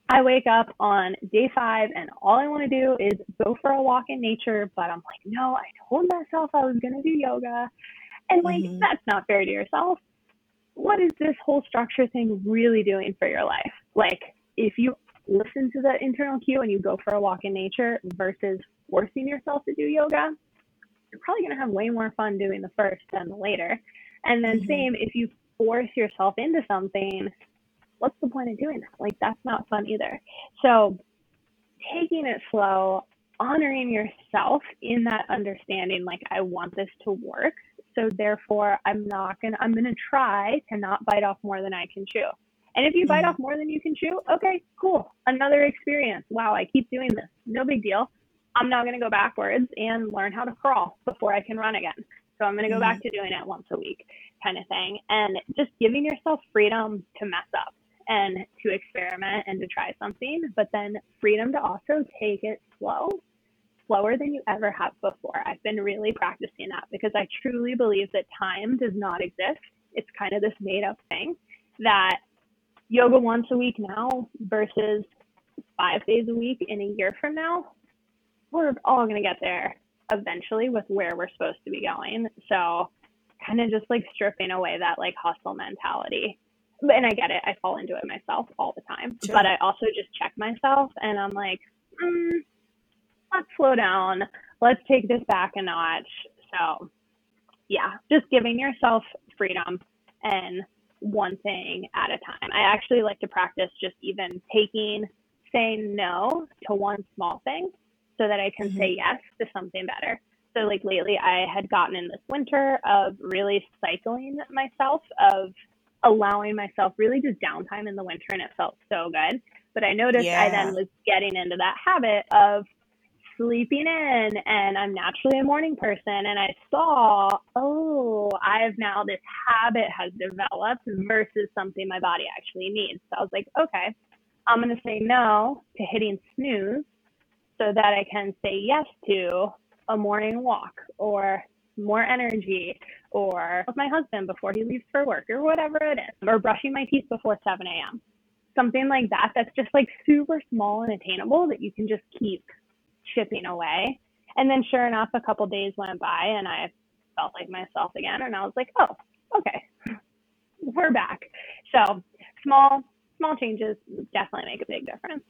I wake up on day five and all I want to do is go for a walk in nature. But I'm like, no, I told myself I was going to do yoga. And like, mm-hmm. that's not fair to yourself. What is this whole structure thing really doing for your life? Like, if you listen to the internal cue and you go for a walk in nature versus forcing yourself to do yoga, you're probably going to have way more fun doing the first than the later. And then, mm-hmm. same, if you force yourself into something, what's the point of doing that? Like, that's not fun either. So, taking it slow, honoring yourself in that understanding, like, I want this to work. So, therefore, I'm not going to, I'm going to try to not bite off more than I can chew. And if you bite mm-hmm. off more than you can chew, okay, cool. Another experience. Wow, I keep doing this. No big deal. I'm now going to go backwards and learn how to crawl before I can run again. So I'm going to go back to doing it once a week kind of thing. And just giving yourself freedom to mess up and to experiment and to try something, but then freedom to also take it slow, slower than you ever have before. I've been really practicing that because I truly believe that time does not exist. It's kind of this made up thing that yoga once a week now versus five days a week in a year from now, we're all going to get there eventually with where we're supposed to be going. So, kind of just like stripping away that like hustle mentality. And I get it, I fall into it myself all the time. Sure. But I also just check myself and I'm like, mm, let's slow down. Let's take this back a notch. So, yeah, just giving yourself freedom and one thing at a time. I actually like to practice just even taking, saying no to one small thing so that I can mm-hmm. say yes to something better. So, like lately, I had gotten in this winter of really cycling myself, of allowing myself really just downtime in the winter, and it felt so good. But I noticed yeah. I then was getting into that habit of sleeping in and I'm naturally a morning person and I saw, oh, I've now this habit has developed versus something my body actually needs. So I was like, okay, I'm going to say no to hitting snooze so that I can say yes to a morning walk or more energy or with my husband before he leaves for work or whatever it is, or brushing my teeth before 7 a.m. Something like that that's just like super small and attainable that you can just keep chipping away. And then sure enough, a couple days went by and I felt like myself again. And I was like, oh, okay, we're back. So small, small changes definitely make a big difference.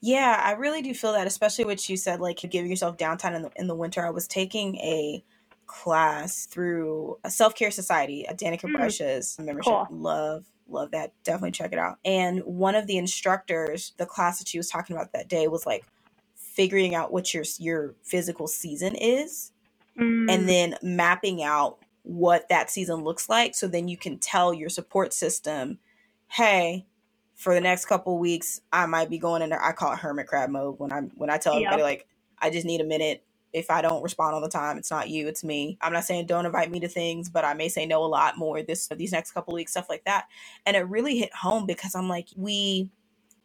Yeah, I really do feel that, especially what you said, like giving yourself downtime in the, in the winter. I was taking a class through a self care society a Danica mm. Brush's membership. Cool. Love, love that. Definitely check it out. And one of the instructors, the class that she was talking about that day was like figuring out what your your physical season is mm. and then mapping out what that season looks like so then you can tell your support system hey for the next couple weeks i might be going into i call it hermit crab mode when i'm when i tell yep. everybody like i just need a minute if i don't respond all the time it's not you it's me i'm not saying don't invite me to things but i may say no a lot more this these next couple weeks stuff like that and it really hit home because i'm like we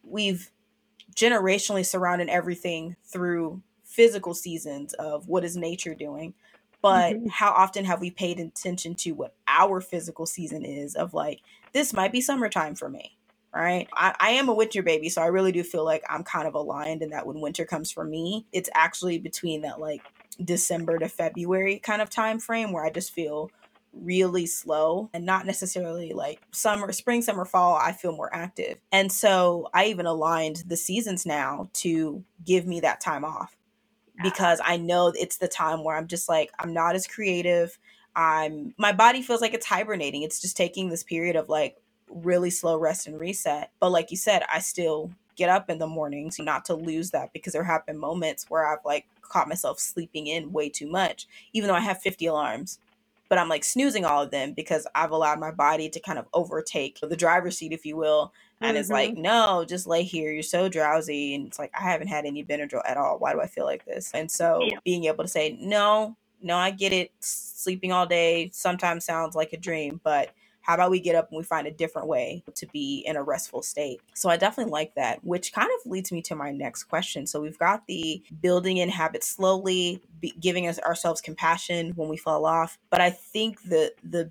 we've generationally surrounding everything through physical seasons of what is nature doing but mm-hmm. how often have we paid attention to what our physical season is of like this might be summertime for me right I, I, am a winter baby so i really do feel like i'm kind of aligned in that when winter comes for me it's actually between that like december to february kind of time frame where i just feel really slow and not necessarily like summer, spring, summer, fall, I feel more active. And so I even aligned the seasons now to give me that time off ah. because I know it's the time where I'm just like, I'm not as creative. I'm, my body feels like it's hibernating. It's just taking this period of like really slow rest and reset. But like you said, I still get up in the mornings not to lose that because there have been moments where I've like caught myself sleeping in way too much, even though I have 50 alarms but I'm like snoozing all of them because I've allowed my body to kind of overtake the driver's seat, if you will. And mm-hmm. it's like, mm-hmm. no, just lay here. You're so drowsy. And it's like, I haven't had any Benadryl at all. Why do I feel like this? And so yeah. being able to say, no, no, I get it. Sleeping all day sometimes sounds like a dream, but how about we get up and we find a different way to be in a restful state? So I definitely like that, which kind of leads me to my next question. So we've got the building in habits slowly, giving us ourselves compassion when we fall off. But I think the the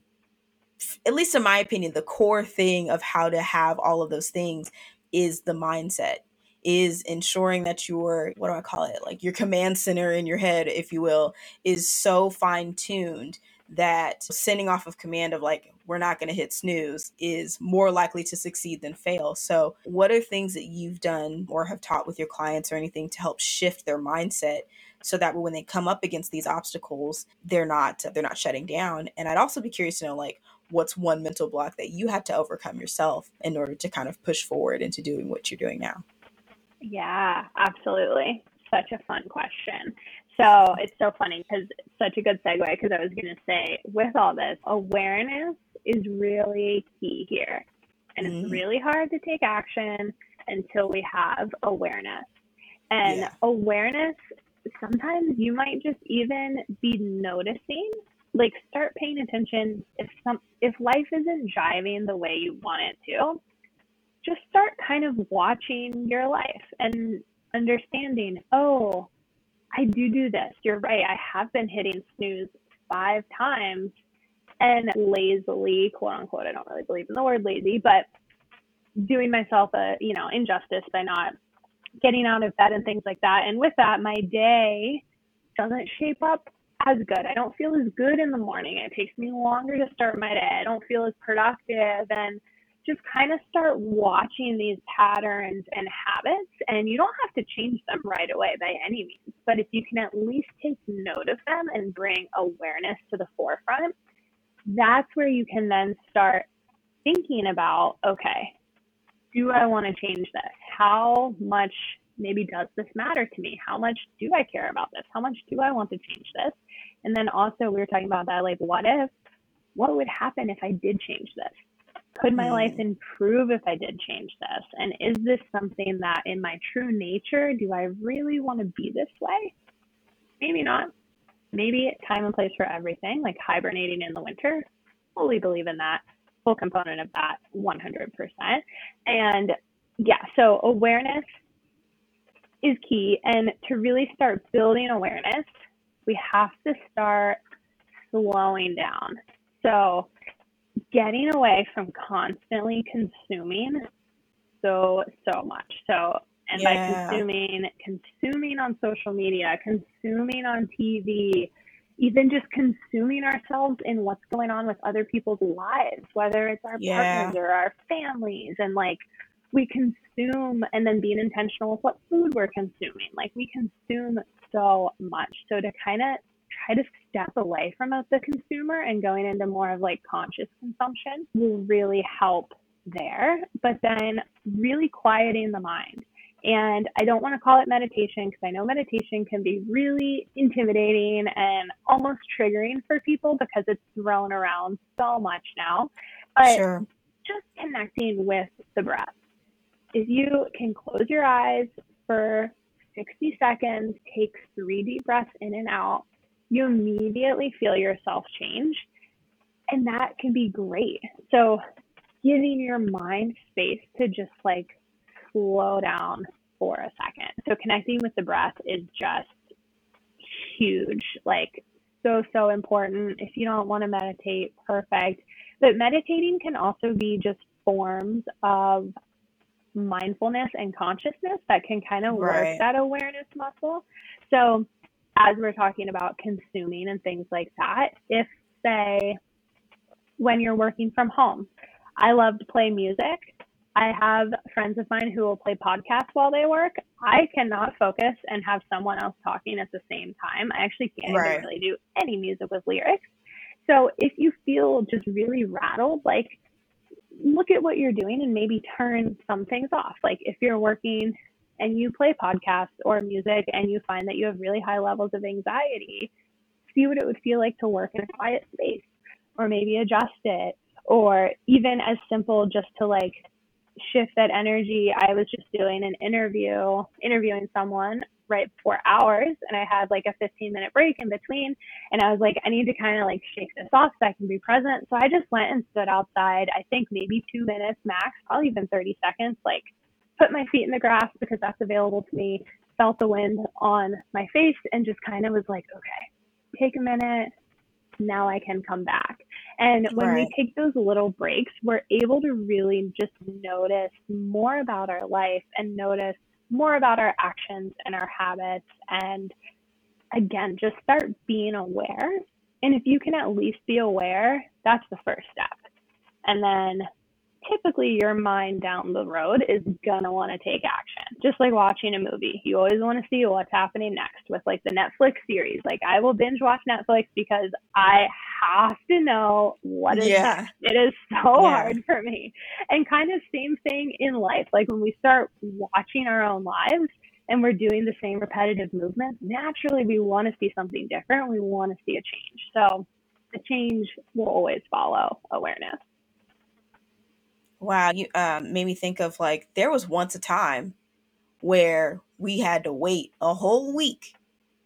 at least in my opinion, the core thing of how to have all of those things is the mindset is ensuring that your what do I call it? Like your command center in your head, if you will, is so fine tuned that sending off of command of like we're not going to hit snooze is more likely to succeed than fail. So, what are things that you've done or have taught with your clients or anything to help shift their mindset so that when they come up against these obstacles, they're not they're not shutting down? And I'd also be curious to know like what's one mental block that you had to overcome yourself in order to kind of push forward into doing what you're doing now? Yeah, absolutely. Such a fun question. So it's so funny because such a good segue because I was going to say, with all this, awareness is really key here. And mm-hmm. it's really hard to take action until we have awareness. And yeah. awareness, sometimes you might just even be noticing, like start paying attention if some if life isn't driving the way you want it to, just start kind of watching your life and understanding, oh, I do do this. You're right. I have been hitting snooze five times and lazily, quote unquote, I don't really believe in the word lazy, but doing myself a, you know, injustice by not getting out of bed and things like that. And with that, my day doesn't shape up as good. I don't feel as good in the morning. It takes me longer to start my day. I don't feel as productive and just kind of start watching these patterns and habits and you don't have to change them right away by any means but if you can at least take note of them and bring awareness to the forefront that's where you can then start thinking about okay, do I want to change this? How much maybe does this matter to me? How much do I care about this? How much do I want to change this? And then also, we were talking about that like, what if, what would happen if I did change this? Could my mm. life improve if I did change this? And is this something that in my true nature, do I really want to be this way? Maybe not. Maybe time and place for everything, like hibernating in the winter. Fully believe in that. Full component of that, 100%. And yeah, so awareness is key. And to really start building awareness, we have to start slowing down. So, getting away from constantly consuming so, so much. So, and yeah. by consuming, consuming on social media, consuming on TV, even just consuming ourselves in what's going on with other people's lives, whether it's our yeah. partners or our families, and like we consume and then being intentional with what food we're consuming. Like we consume so much. So to kind of try to step away from the consumer and going into more of like conscious consumption will really help there. But then really quieting the mind. And I don't want to call it meditation because I know meditation can be really intimidating and almost triggering for people because it's thrown around so much now. But sure. just connecting with the breath if you can close your eyes for 60 seconds, take three deep breaths in and out, you immediately feel yourself change. And that can be great. So, giving your mind space to just like slow down for a second. So, connecting with the breath is just huge. Like, so, so important. If you don't want to meditate, perfect. But meditating can also be just forms of mindfulness and consciousness that can kind of work right. that awareness muscle. So, as we're talking about consuming and things like that, if, say, when you're working from home, I love to play music. I have friends of mine who will play podcasts while they work. I cannot focus and have someone else talking at the same time. I actually can't right. really do any music with lyrics. So if you feel just really rattled, like look at what you're doing and maybe turn some things off. Like if you're working and you play podcasts or music and you find that you have really high levels of anxiety, see what it would feel like to work in a quiet space or maybe adjust it or even as simple just to like shift that energy. I was just doing an interview, interviewing someone right before hours and I had like a 15 minute break in between and I was like I need to kind of like shake this off so I can be present so I just went and stood outside I think maybe 2 minutes max probably even 30 seconds like put my feet in the grass because that's available to me felt the wind on my face and just kind of was like okay take a minute now I can come back. And when right. we take those little breaks, we're able to really just notice more about our life and notice more about our actions and our habits. And again just start being aware. And if you can at least be aware that's the first step. And then typically your mind down the road is gonna want to take action. Just like watching a movie. You always want to see what's happening next with like the Netflix series. Like I will binge watch Netflix because I have to know what is yeah. next. It is so yeah. hard for me. And kind of same thing in life. Like when we start watching our own lives and we're doing the same repetitive movements, naturally we want to see something different. We want to see a change. So the change will always follow awareness. Wow, you um, made me think of like there was once a time where we had to wait a whole week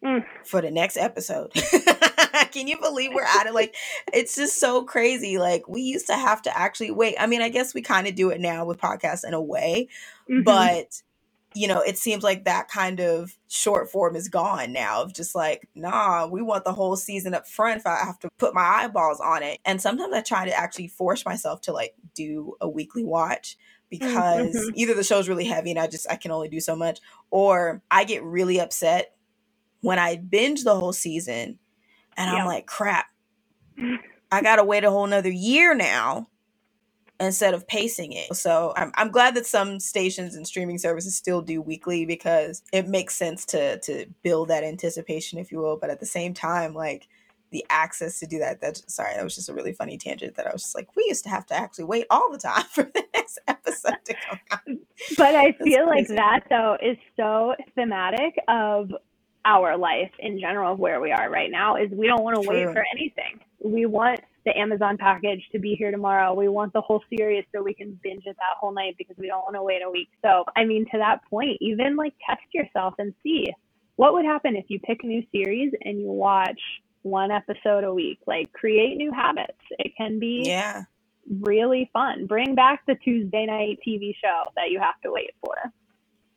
mm. for the next episode. Can you believe we're at it? Like, it's just so crazy. Like, we used to have to actually wait. I mean, I guess we kind of do it now with podcasts in a way, mm-hmm. but you know, it seems like that kind of short form is gone now of just like, nah, we want the whole season up front if I have to put my eyeballs on it. And sometimes I try to actually force myself to like do a weekly watch because mm-hmm. either the show's really heavy and I just I can only do so much or I get really upset when I binge the whole season and I'm like, crap. I gotta wait a whole nother year now instead of pacing it. So I'm, I'm glad that some stations and streaming services still do weekly because it makes sense to to build that anticipation, if you will. But at the same time, like the access to do that. That sorry, that was just a really funny tangent that I was just like, we used to have to actually wait all the time for the next episode to come out. But I feel like that though is so thematic of our life in general of where we are right now is we don't want to wait for anything. We want the Amazon package to be here tomorrow. We want the whole series so we can binge it that whole night because we don't want to wait a week. So, I mean, to that point, even like test yourself and see what would happen if you pick a new series and you watch one episode a week. Like create new habits. It can be yeah really fun. Bring back the Tuesday night TV show that you have to wait for.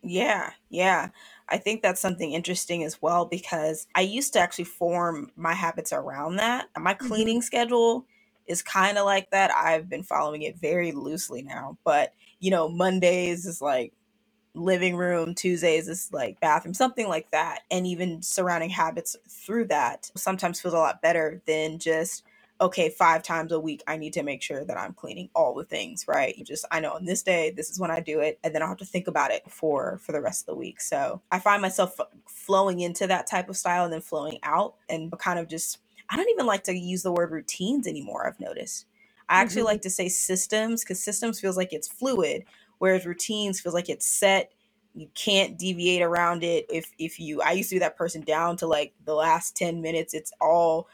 Yeah, yeah. I think that's something interesting as well because I used to actually form my habits around that. My mm-hmm. cleaning schedule is kind of like that. I've been following it very loosely now, but you know, Mondays is like living room, Tuesdays is like bathroom, something like that. And even surrounding habits through that sometimes feels a lot better than just, okay, five times a week, I need to make sure that I'm cleaning all the things, right? You just, I know on this day, this is when I do it. And then I'll have to think about it for, for the rest of the week. So I find myself flowing into that type of style and then flowing out and kind of just, I don't even like to use the word routines anymore. I've noticed. I actually mm-hmm. like to say systems because systems feels like it's fluid, whereas routines feels like it's set you can't deviate around it if if you i used to be that person down to like the last 10 minutes it's all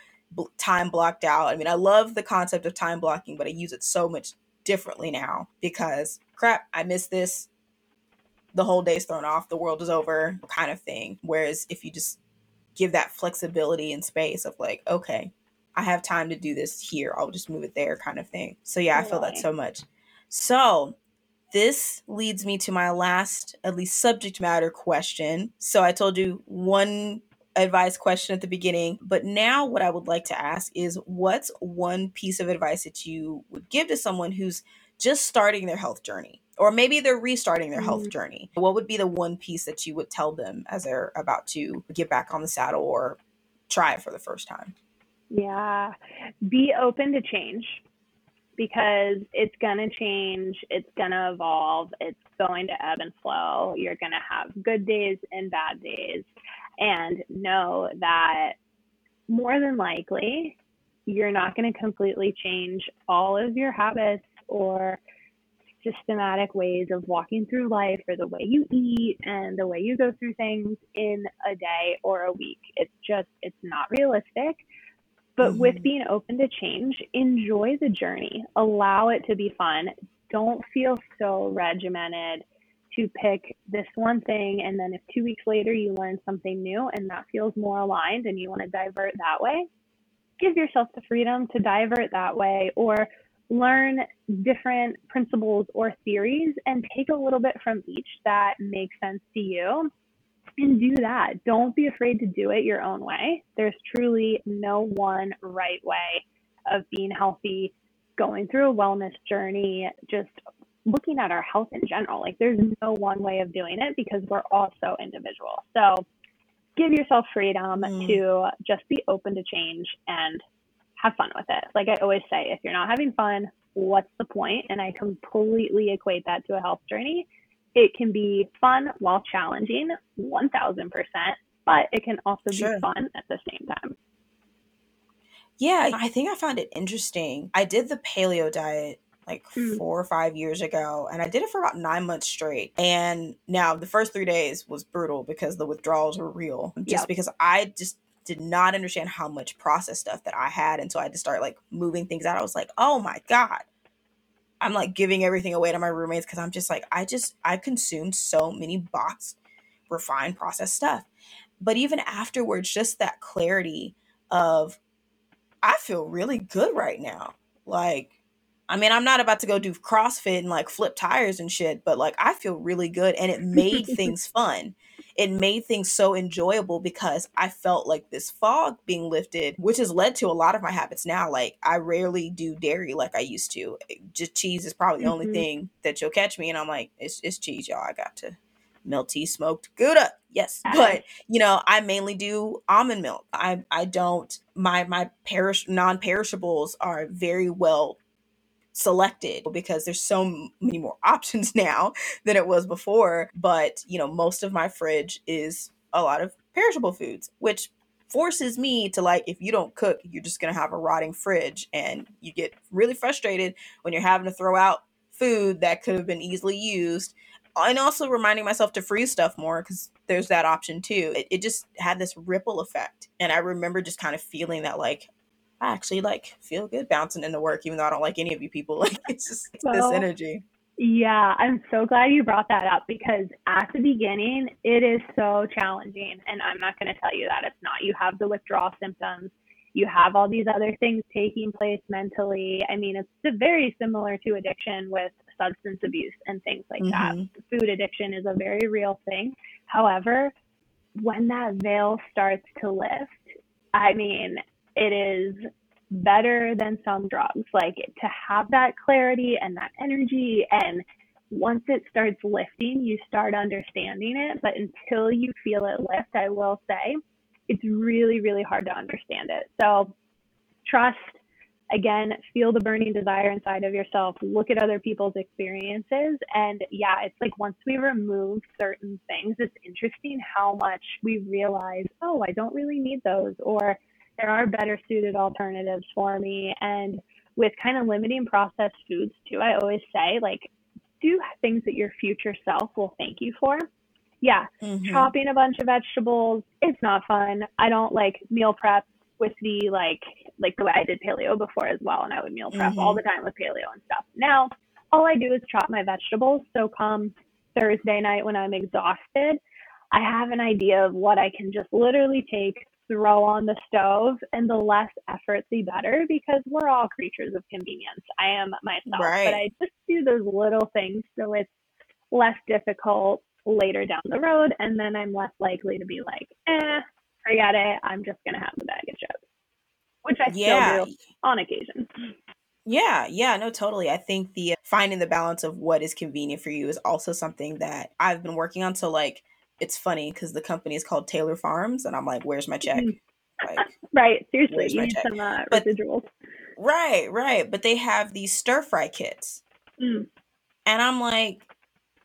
time blocked out. I mean i love the concept of time blocking but i use it so much differently now because crap i missed this. The whole day's thrown off. The world is over kind of thing. Whereas if you just give that flexibility and space of like okay i have time to do this here. I'll just move it there kind of thing. So yeah i feel that so much. So this leads me to my last, at least subject matter question. So I told you one advice question at the beginning, but now what I would like to ask is what's one piece of advice that you would give to someone who's just starting their health journey? Or maybe they're restarting their health mm. journey. What would be the one piece that you would tell them as they're about to get back on the saddle or try it for the first time? Yeah, be open to change because it's going to change, it's going to evolve, it's going to ebb and flow. You're going to have good days and bad days. And know that more than likely, you're not going to completely change all of your habits or systematic ways of walking through life or the way you eat and the way you go through things in a day or a week. It's just, it's not realistic. But mm-hmm. with being open to change, enjoy the journey, allow it to be fun. Don't feel so regimented to pick this one thing. And then if two weeks later you learn something new and that feels more aligned and you want to divert that way, give yourself the freedom to divert that way or learn different principles or theories and take a little bit from each that makes sense to you and do that. Don't be afraid to do it your own way. There's truly no one right way of being healthy, going through a wellness journey, just looking at our health in general. Like there's no one way of doing it because we're all so individual. So give yourself freedom mm. to just be open to change and have fun with it. Like I always say, if you're not having fun, what's the point? And I completely equate that to a health journey it can be fun while challenging, 1000%, but it can also sure. be fun at the same time. Yeah, I think I found it interesting. I did the paleo diet like mm. four or five years ago, and I did it for about nine months straight. And now the first three days was brutal because the withdrawals were real, just yep. because I just did not understand how much processed stuff that I had. And so I had to start like moving things out. I was like, oh my God, I'm like giving everything away to my roommates because I'm just like, I just, I consumed so many box refined processed stuff. But even afterwards, just that clarity of, I feel really good right now. Like, I mean, I'm not about to go do CrossFit and like flip tires and shit, but like I feel really good and it made things fun it made things so enjoyable because I felt like this fog being lifted, which has led to a lot of my habits now. Like I rarely do dairy like I used to. Just cheese is probably the mm-hmm. only thing that you'll catch me, and I'm like, it's it's cheese, y'all. I got to melty smoked gouda yes but you know i mainly do almond milk i i don't my my perish non-perishables are very well selected because there's so many more options now than it was before. But, you know, most of my fridge is a lot of perishable foods, which forces me to like if you don't cook you're just going to have a rotting fridge and you get really frustrated when you're having to throw out food that could have been easily used and also reminding myself to freeze stuff more because there's that option too it, it just had this ripple effect and i remember just kind of feeling that like i actually like feel good bouncing into work even though i don't like any of you people like it's just well, this energy yeah, I'm so glad you brought that up because at the beginning, it is so challenging. And I'm not going to tell you that it's not. You have the withdrawal symptoms, you have all these other things taking place mentally. I mean, it's very similar to addiction with substance abuse and things like mm-hmm. that. Food addiction is a very real thing. However, when that veil starts to lift, I mean, it is better than some drugs. Like to have that clarity and that energy and once it starts lifting, you start understanding it. But until you feel it lift, I will say it's really, really hard to understand it. So trust, again, feel the burning desire inside of yourself, look at other people's experiences. And yeah, it's like once we remove certain things, it's interesting how much we realize, oh, I don't really need those. Or there are better suited alternatives for me. And with kind of limiting processed foods too, I always say like do things that your future self will thank you for. Yeah, mm-hmm. chopping a bunch of vegetables, it's not fun. I don't like meal prep with the like like the way I did paleo before as well, and I would meal prep mm-hmm. all the time with paleo and stuff. Now all I do is chop my vegetables. So come Thursday night when I'm exhausted, I have an idea of what I can just literally take, throw on the stove and the less effort the better because we're all creatures of convenience i am myself right. but i just do those little things so it's less difficult later down the road and then i'm less likely to be like eh forget it i'm just gonna have the bag of chips which i yeah. still do on occasion yeah, yeah, no, totally. I think the finding the balance of what is convenient for you is also something that I've been working on. So, like, it's funny because the company is called Taylor Farms, and I'm like, "Where's my check?" Mm-hmm. Like, right, seriously, you need check? some uh, but, residuals. Right, right, but they have these stir fry kits, mm. and I'm like,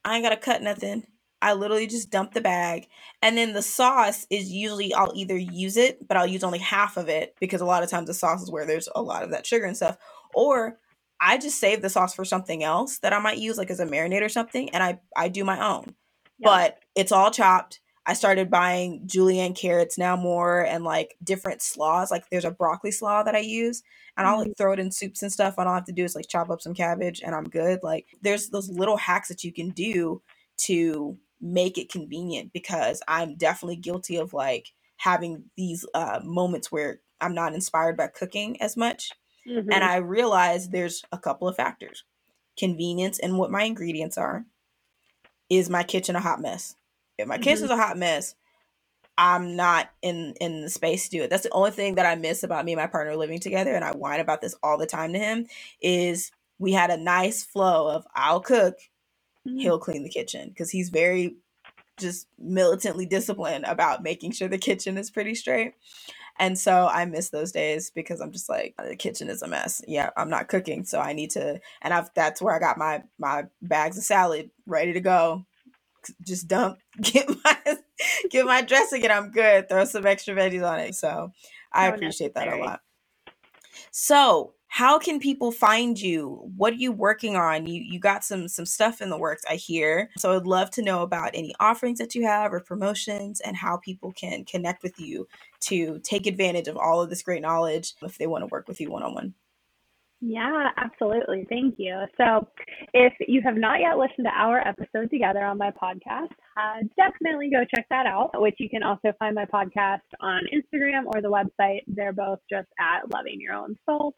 I ain't gotta cut nothing. I literally just dump the bag, and then the sauce is usually I'll either use it, but I'll use only half of it because a lot of times the sauce is where there's a lot of that sugar and stuff, or I just save the sauce for something else that I might use, like as a marinade or something, and I I do my own. Yeah. But it's all chopped. I started buying julienne carrots now more and like different slaws. Like there's a broccoli slaw that I use and I'll like mm-hmm. throw it in soups and stuff. And all I have to do is like chop up some cabbage and I'm good. Like there's those little hacks that you can do to make it convenient because I'm definitely guilty of like having these uh, moments where I'm not inspired by cooking as much. Mm-hmm. And I realize there's a couple of factors convenience and what my ingredients are. Is my kitchen a hot mess? If my mm-hmm. kitchen's a hot mess, I'm not in in the space to do it. That's the only thing that I miss about me and my partner living together, and I whine about this all the time to him. Is we had a nice flow of I'll cook, mm-hmm. he'll clean the kitchen because he's very just militantly disciplined about making sure the kitchen is pretty straight. And so I miss those days because I'm just like the kitchen is a mess. Yeah, I'm not cooking, so I need to and I've that's where I got my my bags of salad ready to go just dump, get my get my dressing, and I'm good. Throw some extra veggies on it. So I oh, appreciate necessary. that a lot. So how can people find you what are you working on you you got some some stuff in the works i hear so i'd love to know about any offerings that you have or promotions and how people can connect with you to take advantage of all of this great knowledge if they want to work with you one-on-one yeah, absolutely. Thank you. So, if you have not yet listened to our episode together on my podcast, uh, definitely go check that out, which you can also find my podcast on Instagram or the website. They're both just at Loving Your Own Soul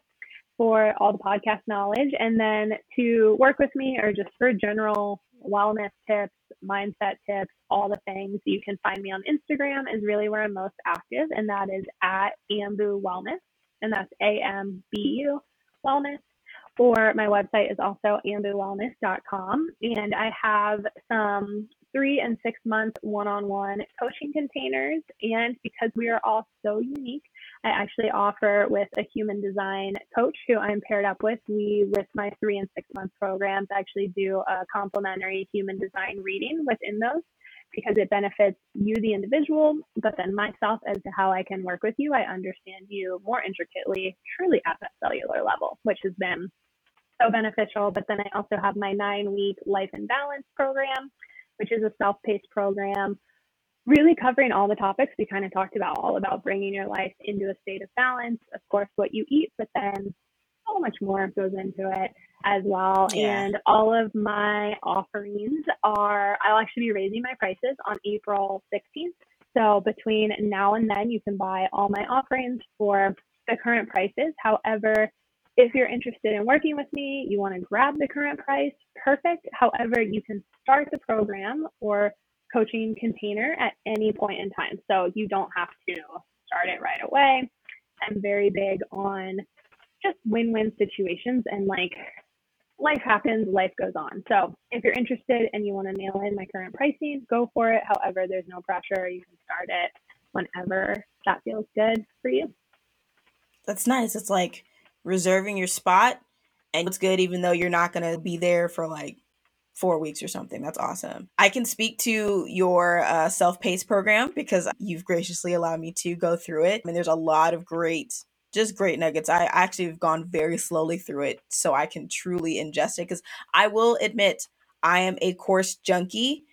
for all the podcast knowledge. And then to work with me or just for general wellness tips, mindset tips, all the things, you can find me on Instagram, is really where I'm most active, and that is at Ambu Wellness. And that's A M B U Wellness, or my website is also ambuwellness.com. And I have some three and six month one on one coaching containers. And because we are all so unique, I actually offer with a human design coach who I'm paired up with. We, with my three and six month programs, actually do a complimentary human design reading within those. because it benefits you, the individual, but then myself as to how I can work with you. I understand you more intricately, truly at that cellular level, which has been so beneficial. But then I also have my nine week life and balance program, which is a self paced program, really covering all the topics we kind of talked about, all about bringing your life into a state of balance, of course, what you eat, but then so much more goes into it as well. Yeah. And all of my offerings are, I'll actually be raising my prices on April 16th. So between now and then, you can buy all my offerings for the current prices. However, if you're interested in working with me, you want to grab the current price, perfect. However, you can start the program or coaching container at any point in time. So you don't have to start it right away. I'm very big on just win-win situations and like life happens, life goes on. So if you're interested and you want to nail in my current pricing, go for it. However, there's no pressure. You can start it whenever that feels good for you. That's nice. It's like reserving your spot and it's good even though you're not going to be there for like four weeks or something. That's awesome. I can speak to your uh, self paced program because you've graciously allowed me to go through it. I mean, there's a lot of great just great nuggets. I actually have gone very slowly through it so I can truly ingest it because I will admit I am a course junkie,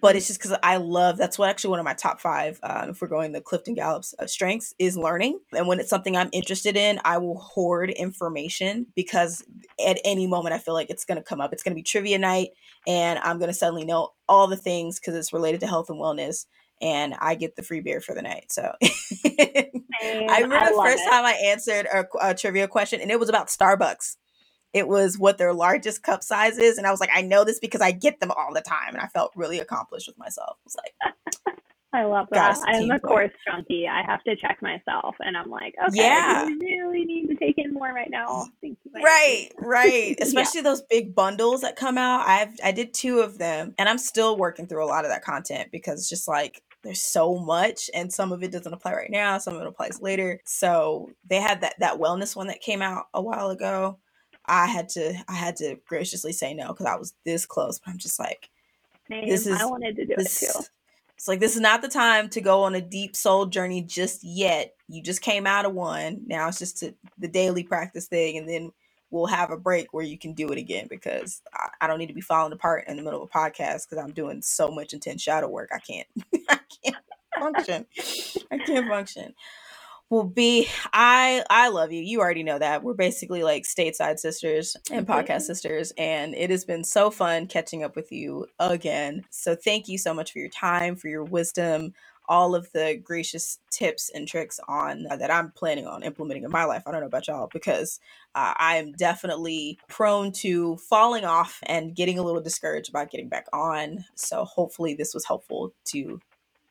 but it's just because I love that's what actually one of my top five, uh, if we're going the Clifton Gallup's uh, strengths, is learning. And when it's something I'm interested in, I will hoard information because at any moment I feel like it's going to come up. It's going to be trivia night and I'm going to suddenly know all the things because it's related to health and wellness and I get the free beer for the night. So I remember I the first it. time I answered a, a, trivia question, and it was about Starbucks. It was what their largest cup size is, and I was like, I know this because I get them all the time, and I felt really accomplished with myself. I was like, I love that. I'm a course junkie. I have to check myself, and I'm like, okay, yeah, I really need to take in more right now. Thank you. Right, right. Especially yeah. those big bundles that come out. I've I did two of them, and I'm still working through a lot of that content because it's just like there's so much and some of it doesn't apply right now some of it applies later so they had that that wellness one that came out a while ago i had to i had to graciously say no because i was this close but i'm just like Same. this is i wanted to do this, it too it's like this is not the time to go on a deep soul journey just yet you just came out of one now it's just to, the daily practice thing and then we'll have a break where you can do it again because I, I don't need to be falling apart in the middle of a podcast because I'm doing so much intense shadow work. I can't, I can't function. I can't function. Well, I love you. You already know that. We're basically like stateside sisters and podcast sisters, and it has been so fun catching up with you again. So thank you so much for your time, for your wisdom, all of the gracious tips and tricks on uh, that I'm planning on implementing in my life. I don't know about y'all because uh, I am definitely prone to falling off and getting a little discouraged about getting back on. So hopefully this was helpful to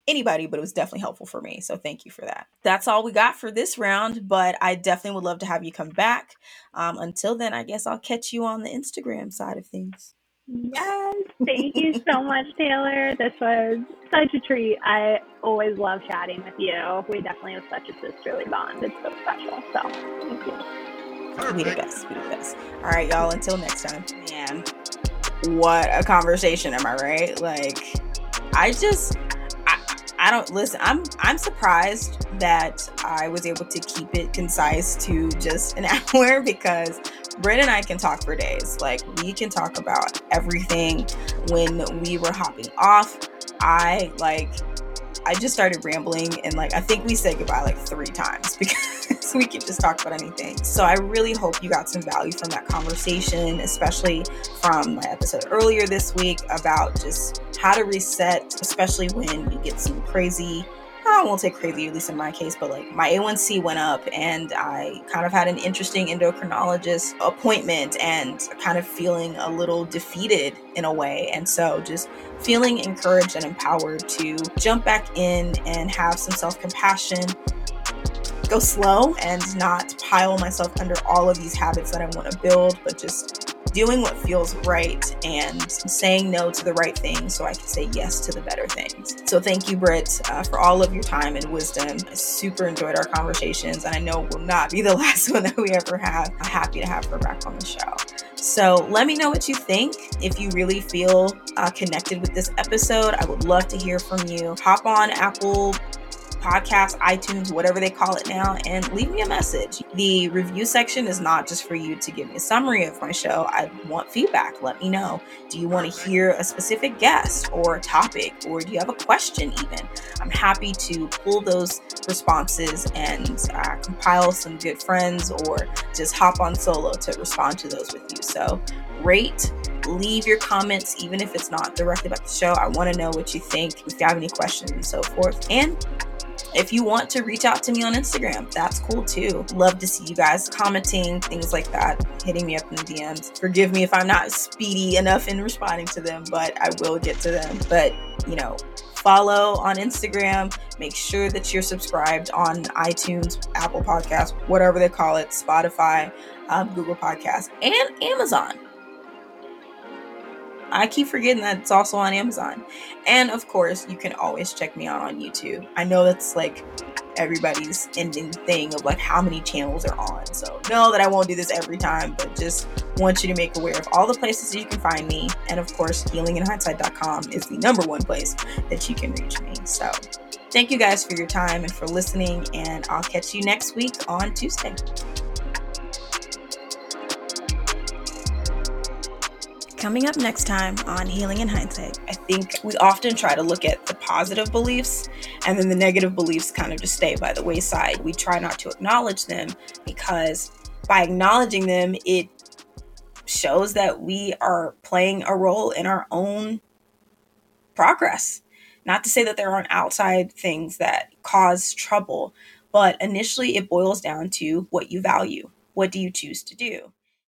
anybody, but it was definitely helpful for me. So thank you for that. That's all we got for this round, but I definitely would love to have you come back. Um, until then, I guess I'll catch you on the Instagram side of things. Yes, thank you so much, Taylor. This was such a treat. I always love chatting with you. We definitely have such a sisterly bond. It's so special. So, thank you. We the best. We the best. All right, y'all. Until next time. Man, what a conversation. Am I right? Like, I just. I don't listen. I'm I'm surprised that I was able to keep it concise to just an hour because Britt and I can talk for days. Like we can talk about everything. When we were hopping off, I like I just started rambling and like I think we said goodbye like three times because we could just talk about anything. So I really hope you got some value from that conversation, especially from my episode earlier this week about just how to reset, especially when you get some crazy I won't say crazy, at least in my case, but like my A1C went up and I kind of had an interesting endocrinologist appointment and kind of feeling a little defeated in a way. And so just feeling encouraged and empowered to jump back in and have some self compassion, go slow and not pile myself under all of these habits that I want to build, but just doing what feels right and saying no to the right things so I can say yes to the better things. So thank you, Britt, uh, for all of your time and wisdom. I super enjoyed our conversations, and I know it will not be the last one that we ever have. I'm happy to have her back on the show. So let me know what you think. If you really feel uh, connected with this episode, I would love to hear from you. Hop on Apple podcast, iTunes, whatever they call it now, and leave me a message. The review section is not just for you to give me a summary of my show. I want feedback. Let me know. Do you want to hear a specific guest or a topic, or do you have a question even? I'm happy to pull those responses and uh, compile some good friends or just hop on solo to respond to those with you. So, rate, leave your comments, even if it's not directly about the show. I want to know what you think, if you have any questions and so forth. And if you want to reach out to me on Instagram, that's cool too. Love to see you guys commenting, things like that, hitting me up in the DMs. Forgive me if I'm not speedy enough in responding to them, but I will get to them. But, you know, follow on Instagram. Make sure that you're subscribed on iTunes, Apple Podcasts, whatever they call it, Spotify, um, Google Podcasts, and Amazon. I keep forgetting that it's also on Amazon. And of course, you can always check me out on YouTube. I know that's like everybody's ending thing of like how many channels are on. So know that I won't do this every time, but just want you to make aware of all the places you can find me. And of course, healinginhindsight.com is the number one place that you can reach me. So thank you guys for your time and for listening. And I'll catch you next week on Tuesday. Coming up next time on Healing in Hindsight, I think we often try to look at the positive beliefs and then the negative beliefs kind of just stay by the wayside. We try not to acknowledge them because by acknowledging them, it shows that we are playing a role in our own progress. Not to say that there aren't outside things that cause trouble, but initially it boils down to what you value. What do you choose to do?